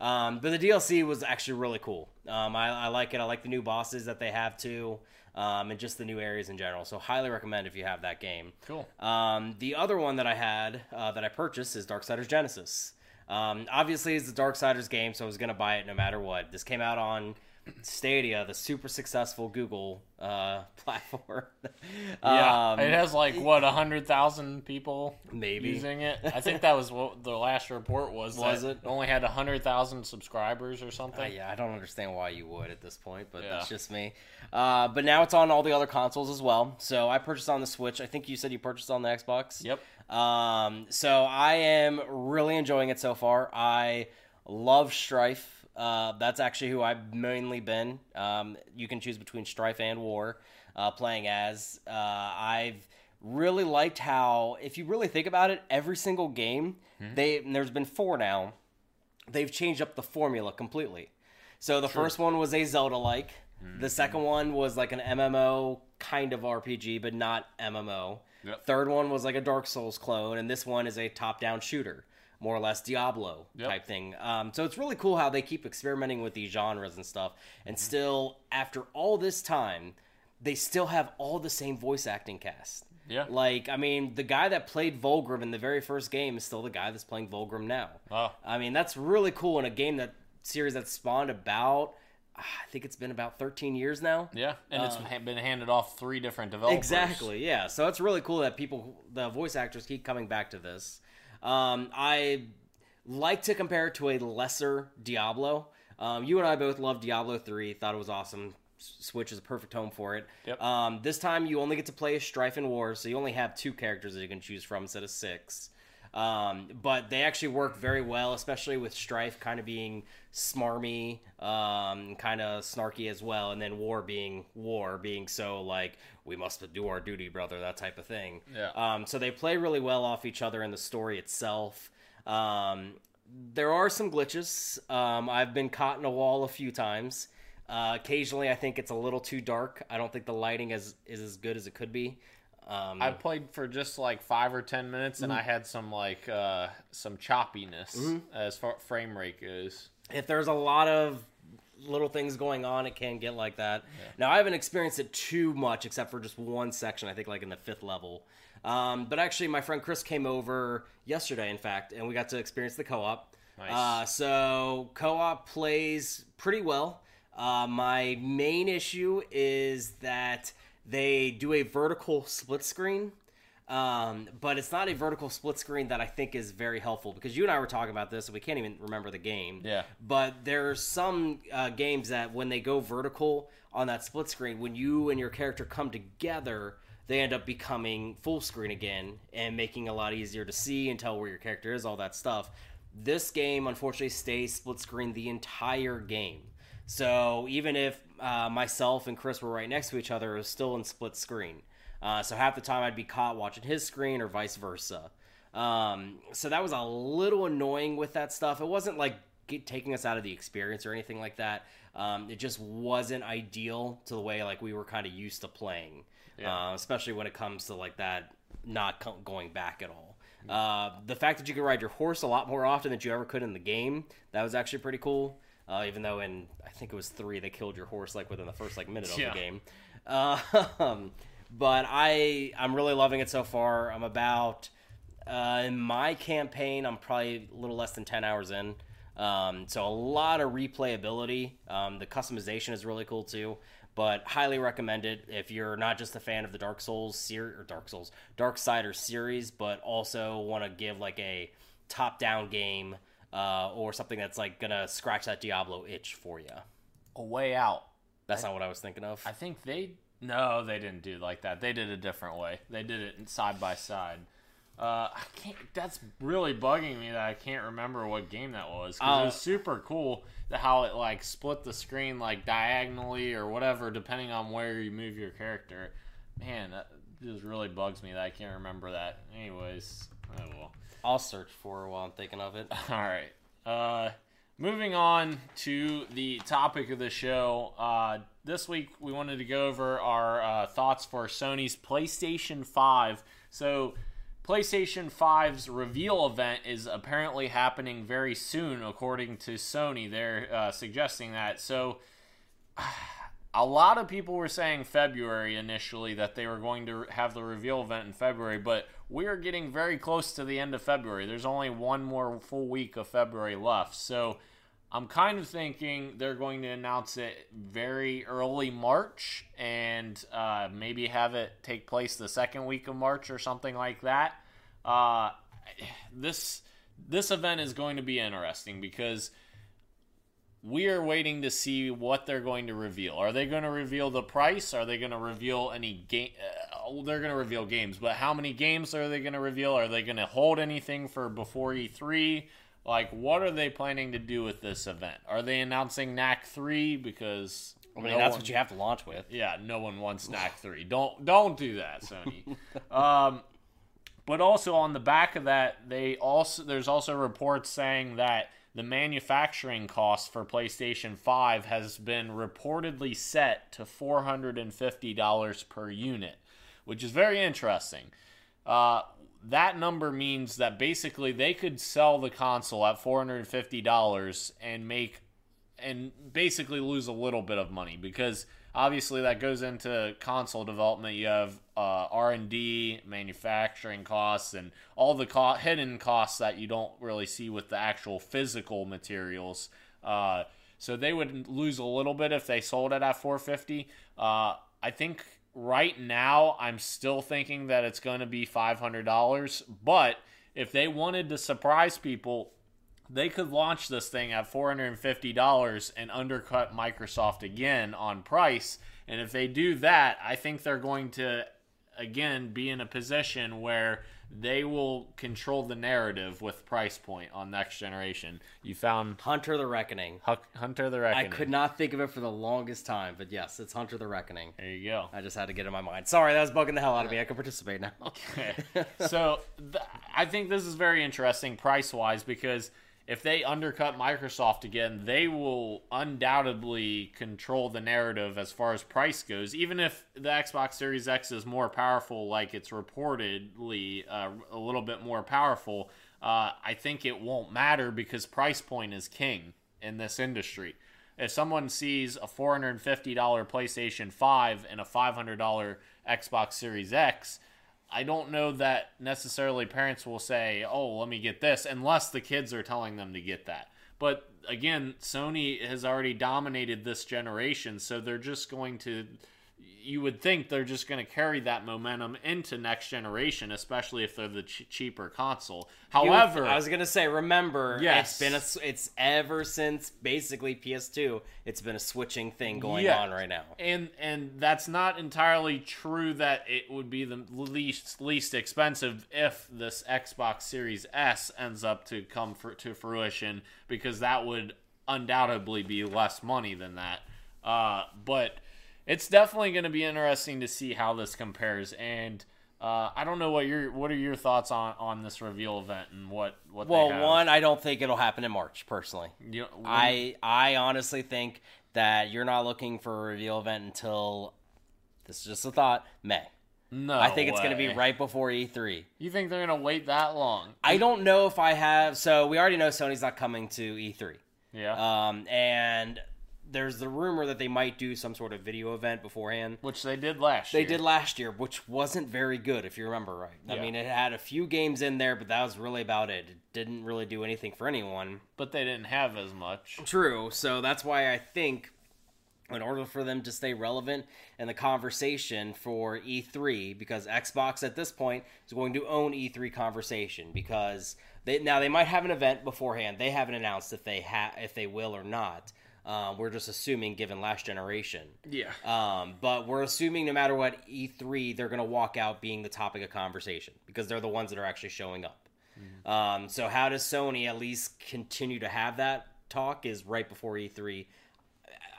Um, but the DLC was actually really cool. Um, I, I like it. I like the new bosses that they have too, um, and just the new areas in general. So highly recommend if you have that game. Cool. Um, the other one that I had uh, that I purchased is Darksiders Genesis. Um, obviously, it's the Darksiders game, so I was gonna buy it no matter what. This came out on Stadia, the super successful Google uh, platform. Yeah, Um, it has like what a hundred thousand people Maybe. using it. I think that was what the last report was. Was it? only had a hundred thousand subscribers or something? Uh, yeah, I don't understand why you would at this point, but Yeah. that's just me. Uh, but now it's on all the other consoles as well. So I purchased on the Switch. I think you said you purchased on the Xbox. Yep. Um, so I am really enjoying it so far. I love Strife. Uh, that's actually who I've mainly been. Um, you can choose between Strife and War, uh, playing as. Uh, I've really liked how, if you really think about it, every single game they and there's been four now. They've changed up the formula completely. So the first one was a Zelda like. The second one was like an MMO kind of RPG, but not MMO. Yep. Third one was like a Dark Souls clone, and this one is a top-down shooter, more or less Diablo Yep. type thing. Um, so it's really cool how they keep experimenting with these genres and stuff, and still, after all this time, they still have all the same voice acting cast. Yeah. Like, I mean, the guy that played Vulgrim in the very first game is still the guy that's playing Vulgrim now. Oh. I mean, that's really cool in a game that series that spawned about, ah, I think it's been about 13 years now. Yeah, and it's ha- been handed off three different developers. Exactly, yeah. So it's really cool that people, the voice actors, keep coming back to this. Um, I like to compare it to a lesser Diablo. Um, you and I both love Diablo 3, thought it was awesome. Switch is a perfect home for it. Yep. Um, this time you only get to play Strife and War, so you only have two characters that you can choose from instead of six. Um, but they actually work very well, especially with Strife kind of being smarmy, um, kind of snarky as well, and then War being War being so like we must do our duty, brother, that type of thing. Yeah. Um, so they play really well off each other in the story itself. Um, there are some glitches. Um, I've been caught in a wall a few times. Uh, occasionally, I think it's a little too dark. I don't think the lighting is is as good as it could be. Um, I played for just like five or ten minutes, and I had some like uh, some choppiness as far frame rate goes. if there's a lot of little things going on, it can get like that. Now, I haven't experienced it too much, except for just one section. I think like in the fifth level. Um, but actually, my friend Chris came over yesterday, in fact, and we got to experience the co-op. Nice. Uh, so co-op plays pretty well. Uh, my main issue is that they do a vertical split screen. Um, but it's not a vertical split screen that I think is very helpful because you and I were talking about this and we can't even remember the game. Yeah. But there's some uh, games that when they go vertical on that split screen, when you and your character come together, they end up becoming full screen again and making a lot easier to see and tell where your character is, all that stuff. This game, unfortunately, stays split screen the entire game. So even if uh, myself and Chris were right next to each other, it was still in split screen. Uh, so half the time I'd be caught watching his screen or vice versa. Um, so that was a little annoying with that stuff. It wasn't like get, taking us out of the experience or anything like that. Um, it just wasn't ideal to the way like we were kind of used to playing, Yeah. uh, especially when it comes to like that not co- going back at all. Uh, the fact that you could ride your horse a lot more often than you ever could in the game that was actually pretty cool. Uh, even though in I think it was three they killed your horse like within the first like minute of Yeah. the game. Uh, but I I'm really loving it so far. I'm about uh, in my campaign. I'm probably a little less than ten hours in. Um, so a lot of replayability. Um, the customization is really cool too. But highly recommend it if you're not just a fan of the Dark Souls series or Dark Souls Dark Sider series, but also want to give like a top-down game uh, or something that's like gonna scratch that Diablo itch for you. A way out. That's not what I was thinking of. I think they no, they didn't do like that. They did a different way. They did it side by side. Uh, I can't. That's really bugging me that I can't remember what game that was. 'cause it was Oh. super cool how it like split the screen like diagonally or whatever, depending on where you move your character. Man, that just really bugs me that I can't remember that. Anyways, oh well. I'll search for while I'm thinking of it. All right. Uh, moving on to the topic of the show. Uh, this week we wanted to go over our uh, thoughts for Sony's PlayStation 5. So, PlayStation 5's reveal event is apparently happening very soon, according to Sony. They're uh, suggesting that. So, a lot of people were saying February initially that they were going to have the reveal event in February, but we are getting very close to the end of February. There's only one more full week of February left. So I'm kind of thinking they're going to announce it very early March and uh, maybe have it take place the second week of March or something like that. Uh, this this event is going to be interesting because we are waiting to see what they're going to reveal. Are they going to reveal the price? Are they going to reveal any game? Uh, they're going to reveal games, but how many games are they going to reveal? Are they going to hold anything for before E3? Like, what are they planning to do with this event? Are they announcing Knack three? Because I mean, no that's one- what you have to launch with. yeah, no one wants Knack three. Don't don't do that, Sony. um, but also on the back of that, they also there's also reports saying that the manufacturing cost for PlayStation 5 has been reportedly set to $450 per unit, which is very interesting. Uh, that number means that basically they could sell the console at $450 and make and basically lose a little bit of money because obviously that goes into console development. You have uh, r&d manufacturing costs and all the co- hidden costs that you don't really see with the actual physical materials. Uh, so they would lose a little bit if they sold it at 450 uh, i think right now i'm still thinking that it's going to be $500 but if they wanted to surprise people they could launch this thing at $450 and undercut Microsoft again on price. And if they do that, I think they're going to, again, be in a position where they will control the narrative with price point on next generation. You found Hunter the Reckoning. Hunter the Reckoning. I could not think of it for the longest time, but yes, it's Hunter the Reckoning. There you go. I just had to get in my mind. Sorry, that was bugging the hell out of me. I can participate now. Okay. So th- I think this is very interesting price wise because if they undercut Microsoft again, they will undoubtedly control the narrative as far as price goes. Even if the Xbox Series X is more powerful, like it's reportedly uh, a little bit more powerful, uh, I think it won't matter because price point is king in this industry. If someone sees a $450 PlayStation 5 and a $500 Xbox Series X, I don't know that necessarily parents will say, "Oh, let me get this," unless the kids are telling them to get that. But again, Sony has already dominated this generation, so they're just going to. You would think they're just going to carry that momentum into next generation, especially if they're the ch- cheaper console. However, I was gonna say, remember, Yes. it's been a, it's ever since basically PS2, it's been a switching thing going Yeah. on right now. and and that's not entirely true that it would be the least least expensive if this Xbox Series S ends up to come for, to fruition because that would undoubtedly be less money than that. Uh, but it's definitely going to be interesting to see how this compares and. Uh, I don't know what your what are your thoughts on, on this reveal event and what what they Well, one, I don't think it'll happen in March. Personally, You- I I honestly think that you're not looking for a reveal event until this is just a thought May. no I think it's going to be right before E E3. You think they're going to wait that long? I don't know if I have. So we already know Sony's not coming to E3. Yeah. Um, and there's the rumor that they might do some sort of video event beforehand. Which they did last They year. did last year, which wasn't very good, if you remember right. Yeah. I mean, it had a few games in there, but that was really about it. It didn't really do anything for anyone. but they didn't have as much. True. So that's why I think, in order for them to stay relevant in the conversation for E3, because Xbox at this point is going to own E3 conversation, because they now they might have an event beforehand. They haven't announced if they ha- if they will or not. Um, we're just assuming, given last generation. Yeah. Um, but we're assuming no matter what E3, they're going to walk out being the topic of conversation because they're the ones that are actually showing up. Um, so how does Sony at least continue to have that talk? Is right before E3.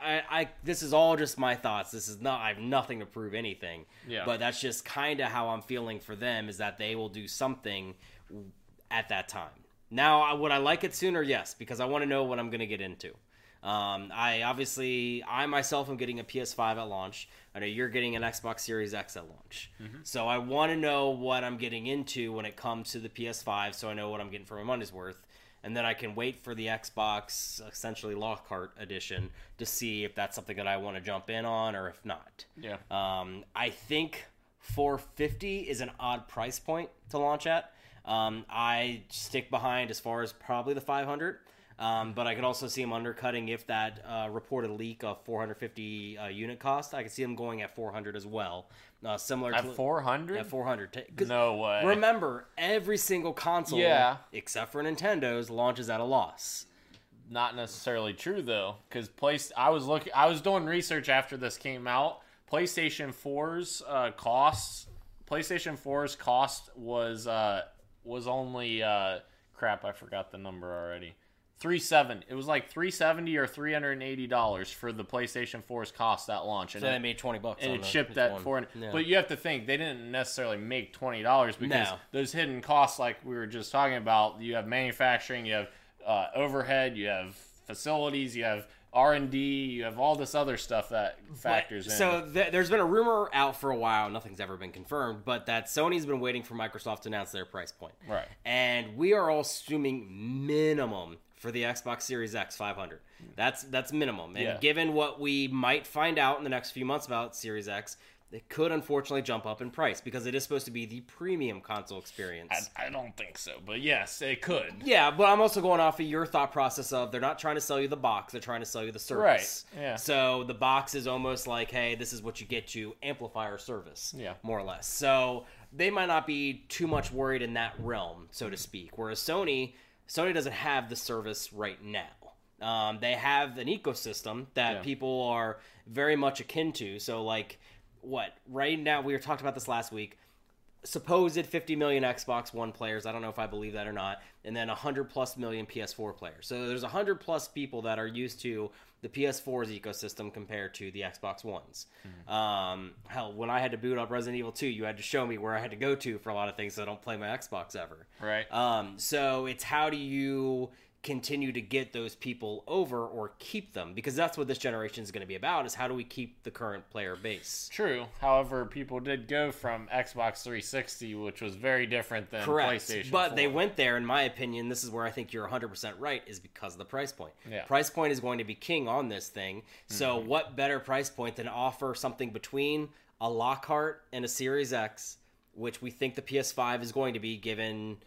I, I this is all just my thoughts. This is not I have nothing to prove anything. Yeah. But that's just kind of how I'm feeling for them is that they will do something at that time. Now, would I like it sooner? Yes, because I want to know what I'm going to get into. Um, I obviously, I myself am getting a PS5 at launch. I know you're getting an Xbox Series X at launch. So I want to know what I'm getting into when it comes to the PS5, so I know what I'm getting for my money's worth. And then I can wait for the Xbox, essentially Lockhart edition, to see if that's something that I want to jump in on or if not. Yeah. Um, I think 450 is an odd price point to launch at. Um, I stick behind as far as probably the 500. Um, but I could also see them undercutting if that uh, reported leak of 450 uh, unit cost. I could see them going at 400 as well, uh, similar At to 400? at 400. No way. Remember, every single console, Yeah. except for Nintendo's, launches at a loss. Not necessarily true though, because place I was looking, I was doing research after this came out. PlayStation 4's uh, costs, PlayStation 4's cost was uh, was only uh, crap. I forgot the number already. Three seven. It was like three seventy or three hundred and eighty dollars for the PlayStation 4's cost at launch, and So it- they made 20 bucks. and on it shipped at four. Yeah. But you have to think they didn't necessarily make twenty dollars because No. those hidden costs, like we were just talking about, you have manufacturing, you have uh, overhead, you have facilities, you have R and D, you have all this other stuff that factors in. So th- there's been a rumor out for a while. Nothing's ever been confirmed, but that Sony's been waiting for Microsoft to announce their price point. Right. And we are all assuming minimum for the Xbox Series X 500. That's that's minimum. And Yeah. given what we might find out in the next few months about Series X, it could unfortunately jump up in price because it is supposed to be the premium console experience. I, I don't think so, but yes, it could. Yeah, but I'm also going off of your thought process of they're not trying to sell you the box, they're trying to sell you the service. Right, yeah. So the box is almost like, hey, this is what you get to amplify our service. Yeah. More or less. So they might not be too much worried in that realm, so to speak. Whereas Sony, Sony doesn't have the service right now. Um, they have an ecosystem that Yeah. people are very much akin to. So, like, what right now we were talking about this last week. Supposed 50 million Xbox One players. I don't know if I believe that or not. And then 100 plus million PS4 players. So there's 100 plus people that are used to the PS4's ecosystem compared to the Xbox Ones. Um, hell, when I had to boot up Resident Evil 2, you had to show me where I had to go to for a lot of things. So I don't play my Xbox ever. Right. Um, so it's how do you continue to get those people over or keep them? Because that's what this generation is going to be about: is how do we keep the current player base? True. However, people did go from Xbox 360, which was very different than Correct. PlayStation. But they went there, in my opinion. This is where I think you're 100% right, is because of the price point. Yeah. Price point is going to be king on this thing. So, Mm-hmm. what better price point than offer something between a Lockhart and a Series X, which we think the PS5 is going to be given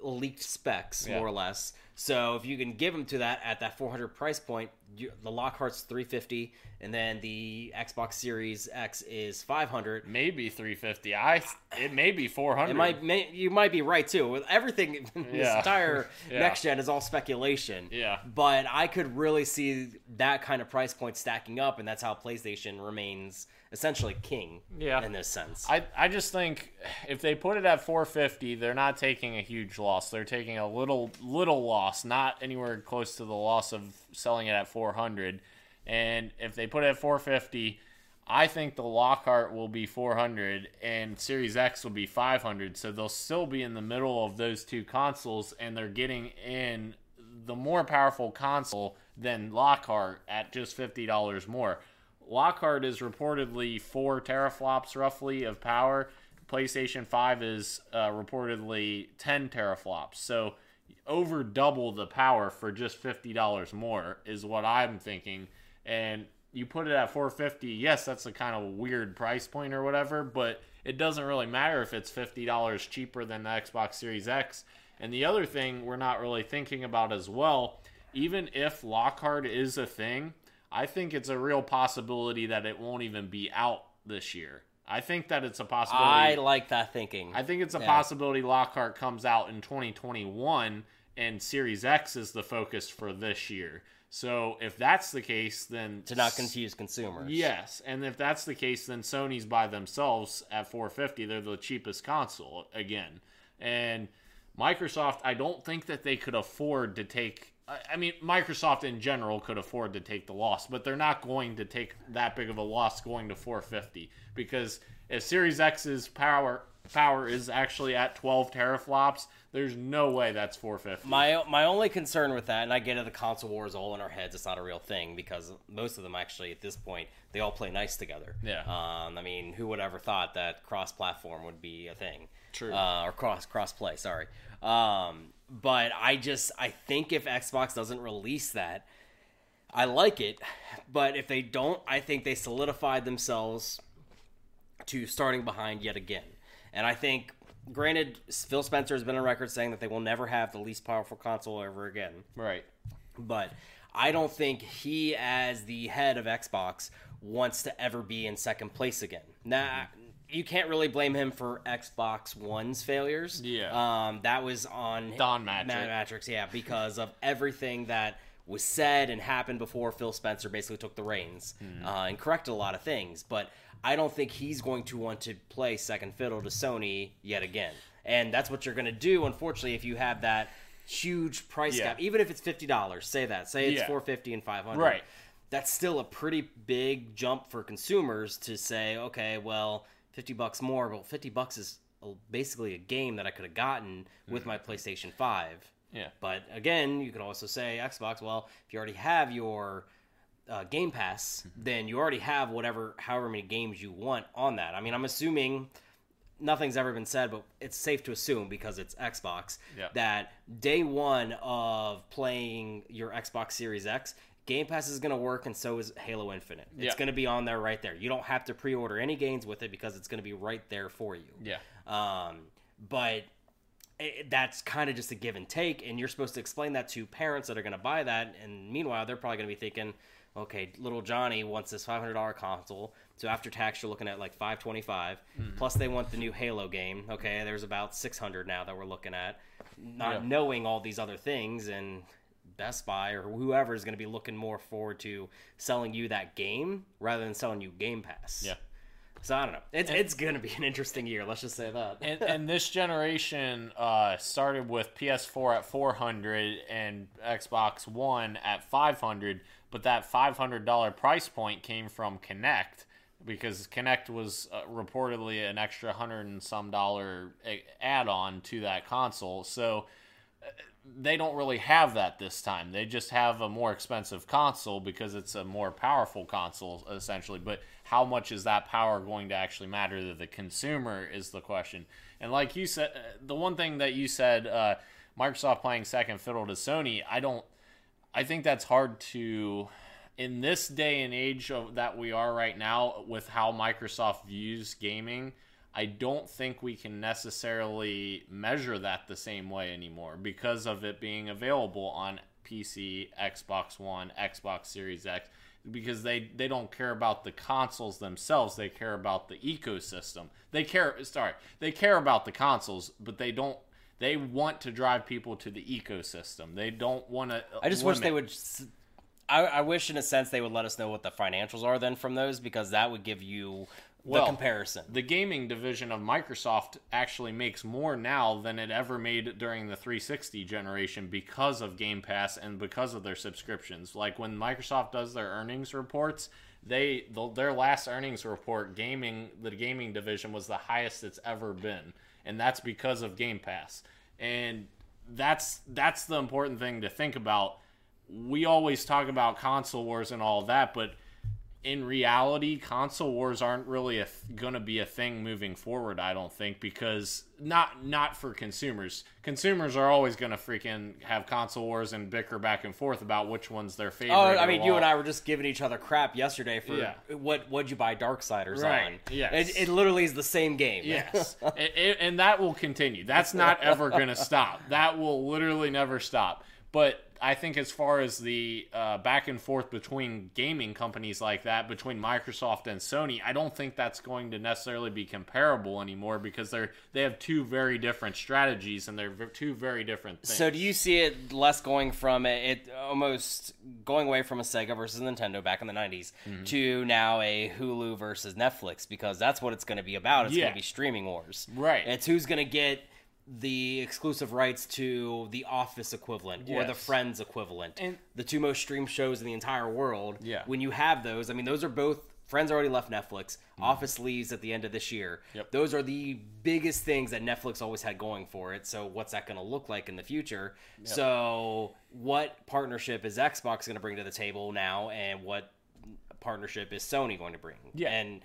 leaked specs, Yeah. more or less. So, if you can give them to that at that 400 price point, you, the Lockhart's 350, and then the Xbox Series X is 500. maybe 350. I it may be 400. It might, may, you might be right too. With everything, in this entire Yeah. next gen is all speculation. Yeah. But I could really see that kind of price point stacking up, and that's how PlayStation remains essentially king. Yeah. In this sense. I, I just think if they put it at 450, they're not taking a huge loss. They're taking a little little loss, not anywhere close to the loss of selling it at 400. And if they put it at 450, I think the Lockhart will be 400 and Series X will be 500. So they'll still be in the middle of those two consoles, and they're getting in the more powerful console than Lockhart at just $50 more. Lockhart is reportedly four teraflops roughly of power. PlayStation 5 is uh, reportedly 10 teraflops. So over double the power for just $50 more is what I'm thinking. And you put it at 450, yes, that's a kind of weird price point or whatever, but it doesn't really matter if it's $50 cheaper than the Xbox Series X. And the other thing we're not really thinking about as well, even if Lockhart is a thing, I think it's a real possibility that it won't even be out this year. I think that it's a possibility. I like that thinking. I think it's a Yeah. possibility Lockhart comes out in 2021 and Series X is the focus for this year. So if that's the case, then to not confuse consumers. Yes, and if that's the case, then Sony's by themselves at 450. They're the cheapest console again, and Microsoft. I don't think that they could afford to take. I mean, Microsoft in general could afford to take the loss, but they're not going to take that big of a loss going to 450 because if Series X's power power is actually at 12 teraflops, there's no way that's 450. My my only concern with that, and I get it, the console war is all in our heads. It's not a real thing because most of them actually at this point they all play nice together. Yeah. Um, I mean, who would ever thought that cross platform would be a thing? True. Uh, or cross cross play. Sorry. Um, but I just I think if Xbox doesn't release that, I like it. But if they don't, I think they solidified themselves to starting behind yet again. And I think, granted, Phil Spencer has been on record saying that they will never have the least powerful console ever again. right. But I don't think he, as the head of Xbox, wants to ever be in second place again. Now, mm-hmm. You can't really blame him for Xbox One's failures. Yeah. Um, that was on Don. Matt Mattrick, yeah, because of everything that was said and happened before Phil Spencer basically took the reins Hmm. uh, and corrected a lot of things. But I don't think he's going to want to play second fiddle to Sony yet again. And that's what you're going to do, unfortunately, if you have that huge price Yeah. gap. Even if it's fifty dollars, say that. Say it's Yeah. four fifty and five hundred. Right. That's still a pretty big jump for consumers to say, okay, well, fifty bucks more. Well, fifty bucks is basically a game that I could have gotten with Mm-hmm. my PlayStation Five. Yeah. But again, you could also say Xbox. Well, if you already have your uh, Game Pass, Mm-hmm. then you already have whatever, however many games you want on that. I mean, I'm assuming nothing's ever been said, but it's safe to assume because it's Xbox Yeah. that day one of playing your Xbox Series X. Game Pass is going to work, and so is Halo Infinite. It's Yeah. going to be on there right there. You don't have to pre-order any games with it because it's going to be right there for you. Yeah. Um, but it, that's kind of just a give and take, and you're supposed to explain that to parents that are going to buy that. And meanwhile, they're probably going to be thinking, okay, little Johnny wants this five hundred dollar console. So after tax, you're looking at like five twenty five. Plus, they want the new Halo game. Okay, there's about six hundred now that we're looking at. not Yeah. knowing all these other things and Best Buy or whoever is going to be looking more forward to selling you that game rather than selling you Game Pass. Yeah. So I don't know. It's it's going to be an interesting year. Let's just say that. and, and this generation uh, started with PS4 at 400 and Xbox One at 500, but that $500 price point came from Kinect because Kinect was uh, reportedly an extra hundred and some dollar add-on to that console. So they don't really have that this time. They just have a more expensive console because it's a more powerful console essentially. But how much is that power going to actually matter to the consumer is the question. And like you said, uh, the one thing that you said, uh, Microsoft playing second fiddle to Sony, I don't. I think that's hard to, in this day and age of that we are right now, with how Microsoft views gaming. I don't think we can necessarily measure that the same way anymore because of it being available on PC, Xbox One, Xbox Series X because they they don't care about the consoles themselves they care about the ecosystem they care sorry they care about the consoles but they don't they want to drive people to the ecosystem they don't want to I just wish they would. I wish, in a sense, they would let us know what the financials are then from those because that would give you the Well, comparison. the gaming division of Microsoft actually makes more now than it ever made during the 360 generation because of Game Pass and because of their subscriptions. Like when Microsoft does their earnings reports, they the, their last earnings report, gaming the gaming division was the highest it's ever been, and that's because of Game Pass. And that's that's the important thing to think about. We always talk about console wars and all that, but in reality, console wars aren't really th- going to be a thing moving forward. I don't think because not not for consumers. Consumers are always going to freaking have console wars and bicker back and forth about which one's their oh, favorite. Oh, I mean, you and I were just giving each other crap yesterday for Yeah. what what'd you buy Darksiders Right, on? yes. it, it literally is the same game. Yes, It- it- and that will continue. That's not ever going to stop. That will literally never stop. But I think as far as the uh, back and forth between gaming companies like that, between Microsoft and Sony, I don't think that's going to necessarily be comparable anymore because they're they have two very different strategies and they're two very different things. So do you see it less going from a, it almost going away from a Sega versus Nintendo back in the 90s Mm-hmm. to now a Hulu versus Netflix because that's what it's going to be about. It's Yeah. going to be streaming wars. Right. It's who's going to get the exclusive rights to the Office equivalent or the Friends equivalent. And- the two most streamed shows in the entire world. Yeah. When you have those, I mean those are both Friends already left Netflix. Mm. Office leaves at the end of this year. Yep. Those are the biggest things that Netflix always had going for it. So what's that going to look like in the future? So what partnership is Xbox going to bring to the table now, and what partnership is Sony going to bring? Yeah. And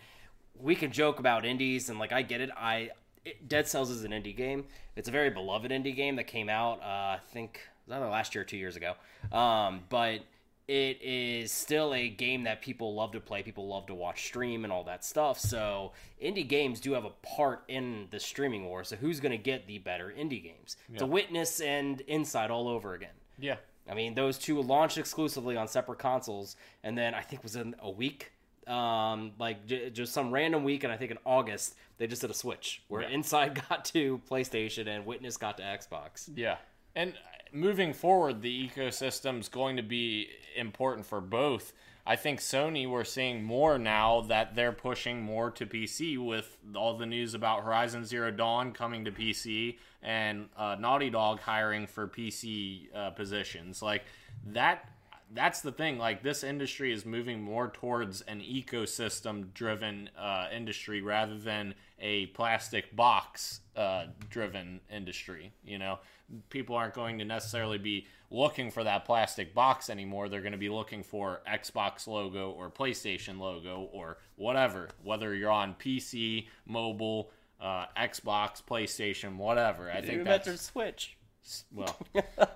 we can joke about indies, and like I get it. I it, Dead Cells is an indie game. It's a very beloved indie game that came out. Uh, I think either last year or two years ago. Um, but it is still a game that people love to play. People love to watch stream and all that stuff. So indie games do have a part in the streaming war. So who's going to get the better indie games? It's a Witness and Inside all over again. yeah, I mean, those two launched exclusively on separate consoles, and then I think it was in a week, um, like j- just some random week, and I think in August they just did a switch where Yeah. Inside got to PlayStation and Witness got to Xbox. Yeah. And moving forward, the ecosystem's going to be important for both. I think Sony, we're seeing more now that they're pushing more to PC with all the news about Horizon Zero Dawn coming to PC and uh, Naughty Dog hiring for PC uh, positions. Like that. That's the thing. Like this industry is moving more towards an ecosystem-driven uh, industry rather than a plastic box uh, driven industry. You know, people aren't going to necessarily be looking for that plastic box anymore. They're going to be looking for Xbox logo or PlayStation logo or whatever, whether you're on PC, mobile, uh, Xbox, PlayStation, whatever. I think that's Switch. Well,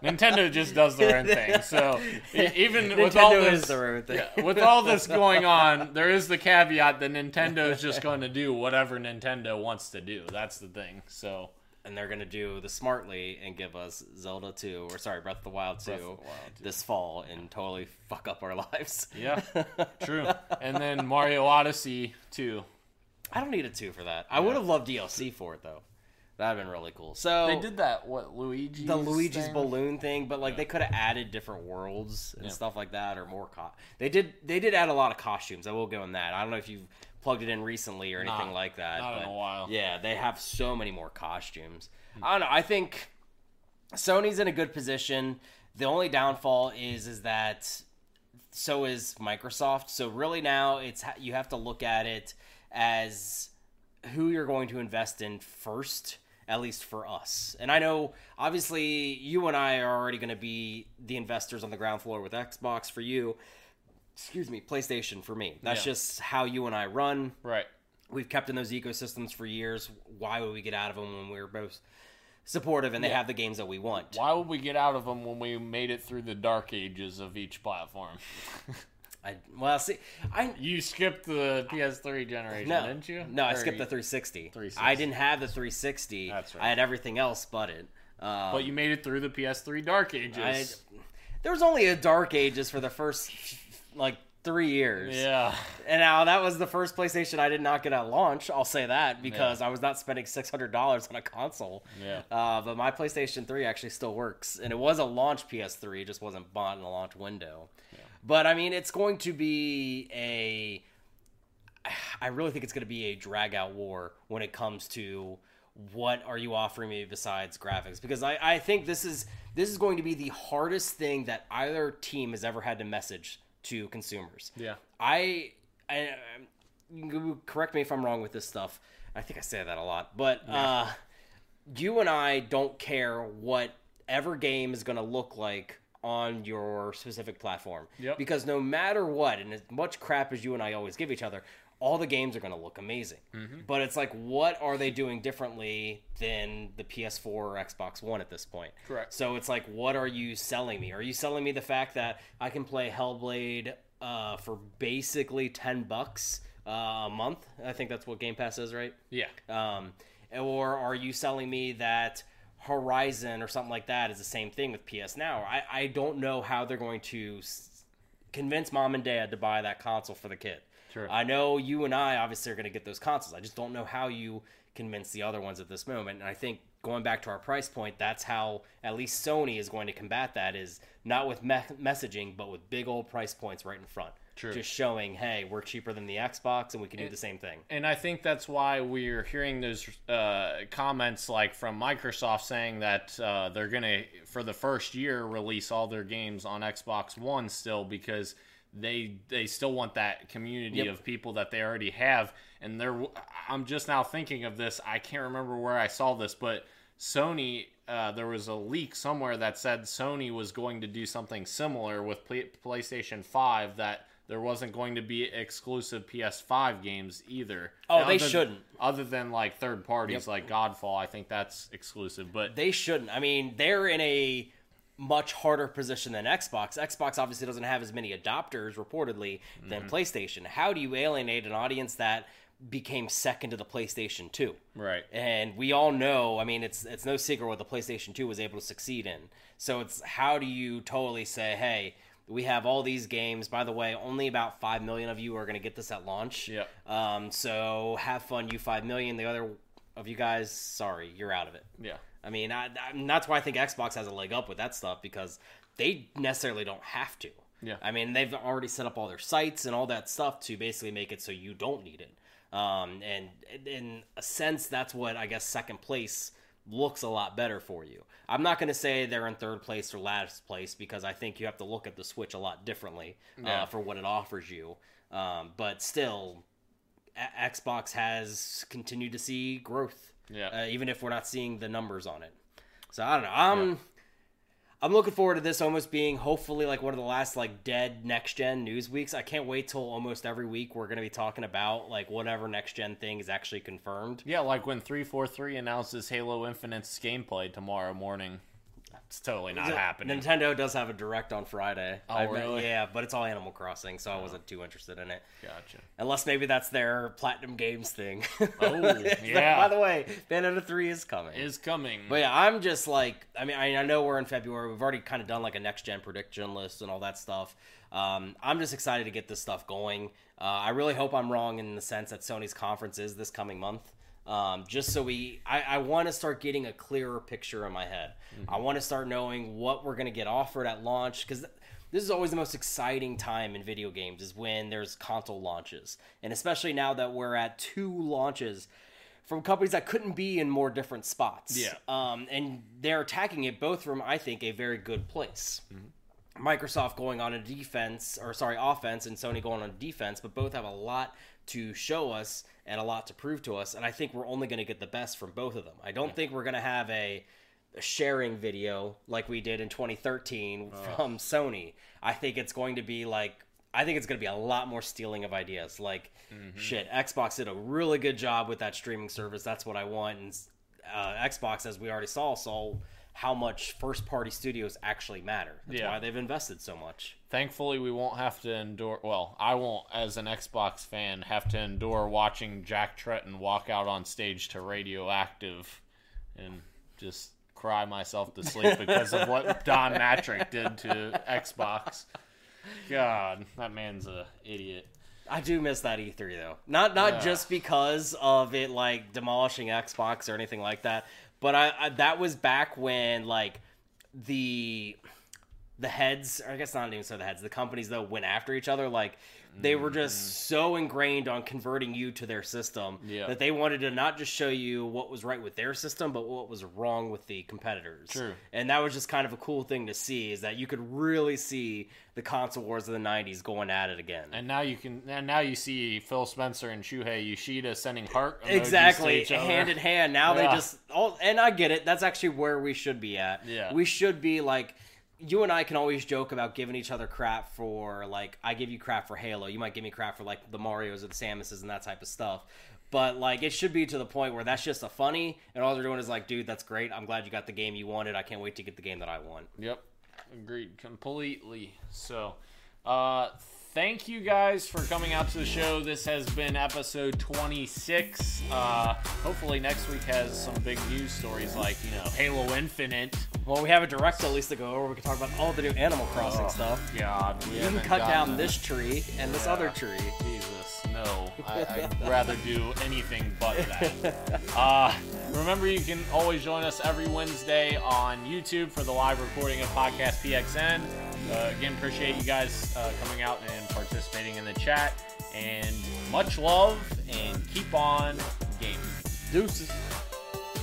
Nintendo just does their own thing. So even with all this, is their own thing. yeah, with all this going on, there is the caveat that Nintendo is just going to do whatever Nintendo wants to do. That's the thing. So And they're gonna do the smartly and give us Zelda 2, or sorry, Breath of the Wild 2, the Wild 2. this fall and totally fuck up our lives. yeah, true. And then Mario Odyssey 2. I don't need a 2 for that. I would have loved DLC for it though. That'd been really cool. So They did that. What Luigi? the Luigi's balloon thing, but like they could have added different worlds and Yeah. stuff like that, or more. Co- they did. They did add a lot of costumes. I will go on that. I don't know if you've plugged it in recently or anything Not- like that. not in a while. Yeah, they have so many more costumes. Hmm. I don't know. I think Sony's in a good position. The only downfall is is that so is Microsoft. So really now it's you have to look at it as who you're going to invest in first, at least for us. And I know obviously you and I are already going to be the investors on the ground floor with Xbox for you. Excuse me, PlayStation for me. That's Yeah. just how you and I run. Right. We've kept in those ecosystems for years. Why would we get out of them when we're both supportive and they Yeah. have the games that we want? Why would we get out of them when we made it through the dark ages of each platform? I well, see, I you skipped the PS3 generation, No, didn't you? No, I skipped the 360. 360. I didn't have the 360. That's right. I had everything else but it. Um, But you made it through the PS3 dark ages. I, there was only a Dark Ages for the first like three years. yeah. And now that was the first PlayStation I did not get at launch. I'll say that because I was not spending six hundred dollars on a console. Yeah. Uh, but my PlayStation Three actually still works, and it was a launch PS3. It just wasn't bought in a launch window. But I mean, it's going to be a. I really think it's going to be a drag out war when it comes to what are you offering me besides graphics because I, I think this is this is going to be the hardest thing that either team has ever had to message to consumers. Yeah. I, I you correct me if I'm wrong with this stuff. I think I say that a lot, but uh, you and I don't care whatever game is going to look like on your specific platform. Yep. Because no matter what, and as much crap as you and I always give each other, all the games are going to look amazing. Mm-hmm. But it's like, what are they doing differently than the PS4 or Xbox One at this point? Correct. So it's like, what are you selling me? Are you selling me the fact that I can play Hellblade uh, for basically ten bucks uh, a month? I think that's what Game Pass is, right? Yeah. Um, or are you selling me that Horizon or something like that is the same thing with PS Now? I, I don't know how they're going to s- convince mom and dad to buy that console for the kid. Sure. I know you and I obviously are going to get those consoles. I just don't know how you convince the other ones at this moment. And I think going back to our price point, that's how at least Sony is going to combat that is not with me- messaging, but with big old price points right in front. True. Just showing, hey, we're cheaper than the Xbox and we can do the same thing. And I think that's why we're hearing those uh, comments like from Microsoft saying that uh, they're going to, for the first year, release all their games on Xbox One still because they they still want that community Yep. of people that they already have. And they're, I'm just now thinking of this. I can't remember where I saw this, but Sony, uh, there was a leak somewhere that said Sony was going to do something similar with Play- PlayStation 5 that there wasn't going to be exclusive PS5 games either. Oh, Now, they other- shouldn't. Other than like third parties Yep. like Godfall, I think that's exclusive. But They shouldn't. I mean, they're in a much harder position than Xbox. Xbox obviously doesn't have as many adopters reportedly than Mm-hmm. PlayStation. How do you alienate an audience that became second to the PlayStation 2? right, And we all know, I mean, it's it's no secret what the PlayStation 2 was able to succeed in. So it's how do you totally say, hey, we have all these games. By the way, only about five million of you are going to get this at launch. Yep. Um, so have fun, you five million. The other of you guys, sorry, you're out of it. yeah, I mean, I, I, that's why I think Xbox has a leg up with that stuff because they necessarily don't have to. Yeah. I mean, they've already set up all their sites and all that stuff to basically make it so you don't need it. Um, and in a sense, that's what I guess second place looks a lot better for you. I'm not going to say they're in third place or last place because I think you have to look at the Switch a lot differently Yeah. uh, for what it offers you. Um, but still, a- Xbox has continued to see growth yeah. uh, even if we're not seeing the numbers on it. So I don't know. I'm I'm looking forward to this almost being hopefully like one of the last like dead next gen news weeks. I can't wait till almost every week we're gonna be talking about like whatever next gen thing is actually confirmed. yeah, like when three four three announces Halo Infinite's gameplay tomorrow morning. It's totally not happening. Nintendo does have a direct on Friday. Oh, I really? Yeah, but it's all Animal Crossing, so I wasn't too interested in it. Gotcha. Unless maybe that's their Platinum Games thing. Oh, yeah. By the way, Bayonetta 3 is coming. Is coming. But yeah, I'm just like, I mean, I, I know we're in February. We've already kind of done like a next gen prediction list and all that stuff. Um, I'm just excited to get this stuff going. Uh, I really hope I'm wrong in the sense that Sony's conference is this coming month. Um, just so we, I, I want to start getting a clearer picture in my head. I want to start knowing what we're going to get offered at launch because this is always the most exciting time in video games is when there's console launches, and especially now that we're at two launches from companies that couldn't be in more different spots. Yeah. Um, and they're attacking it both from, I think, a very good place. Microsoft going on a defense, or sorry, offense, and Sony going on defense, but both have a lot to show us and a lot to prove to us. And I think we're only going to get the best from both of them. I don't think we're going to have a, a sharing video like we did in 2013 from Sony. I think it's going to be like, I think it's going to be a lot more stealing of ideas. Like, shit, Xbox did a really good job with that streaming service. That's what I want. And uh, Xbox, as we already saw, saw how much first party studios actually matter. That's Yeah. why they've invested so much. Thankfully, we won't have to endure. Well, I won't, as an Xbox fan, have to endure watching Jack Tretton walk out on stage to Radioactive and just cry myself to sleep because of what Don Mattrick did to Xbox. God, that man's a idiot. I do miss that E3 though. Not not Yeah. just because of it like demolishing Xbox or anything like that, but I, I that was back when like the the heads, I guess not even so the heads, the companies though went after each other. Like they were just so ingrained on converting you to their system Mm-hmm. Yeah. that they wanted to not just show you what was right with their system, but what was wrong with the competitors. True. And that was just kind of a cool thing to see is that you could really see the console wars of the 90s going at it again. And now you can, and now you see Phil Spencer and Shuhei Yoshida sending heart exactly to each other. hand in hand now they just oh and i get it that's actually where we should be at Yeah. we should be like you and i can always joke about giving each other crap for like i give you crap for halo you might give me crap for like the marios or the samuses and that type of stuff. But like it should be to the point where that's just a funny and all they're doing is like dude that's great. I'm glad you got the game you wanted. I can't wait to get the game that i want. Yep. Agreed. Completely. So, uh, thank you guys for coming out to the show. This has been episode 26. Uh, hopefully, next week has some big news stories like, you know, Halo Infinite. well we have a direct at least to go over we can talk about all the new animal crossing Oh, stuff God, we you can cut down this tree and this other tree Jesus, no. I, I'd rather do anything but that. Uh, remember, you can always join us every Wednesday on YouTube for the live recording of Podcast PXN. Uh, again, appreciate you guys uh, coming out and participating in the chat. And much love and keep on gaming. deuces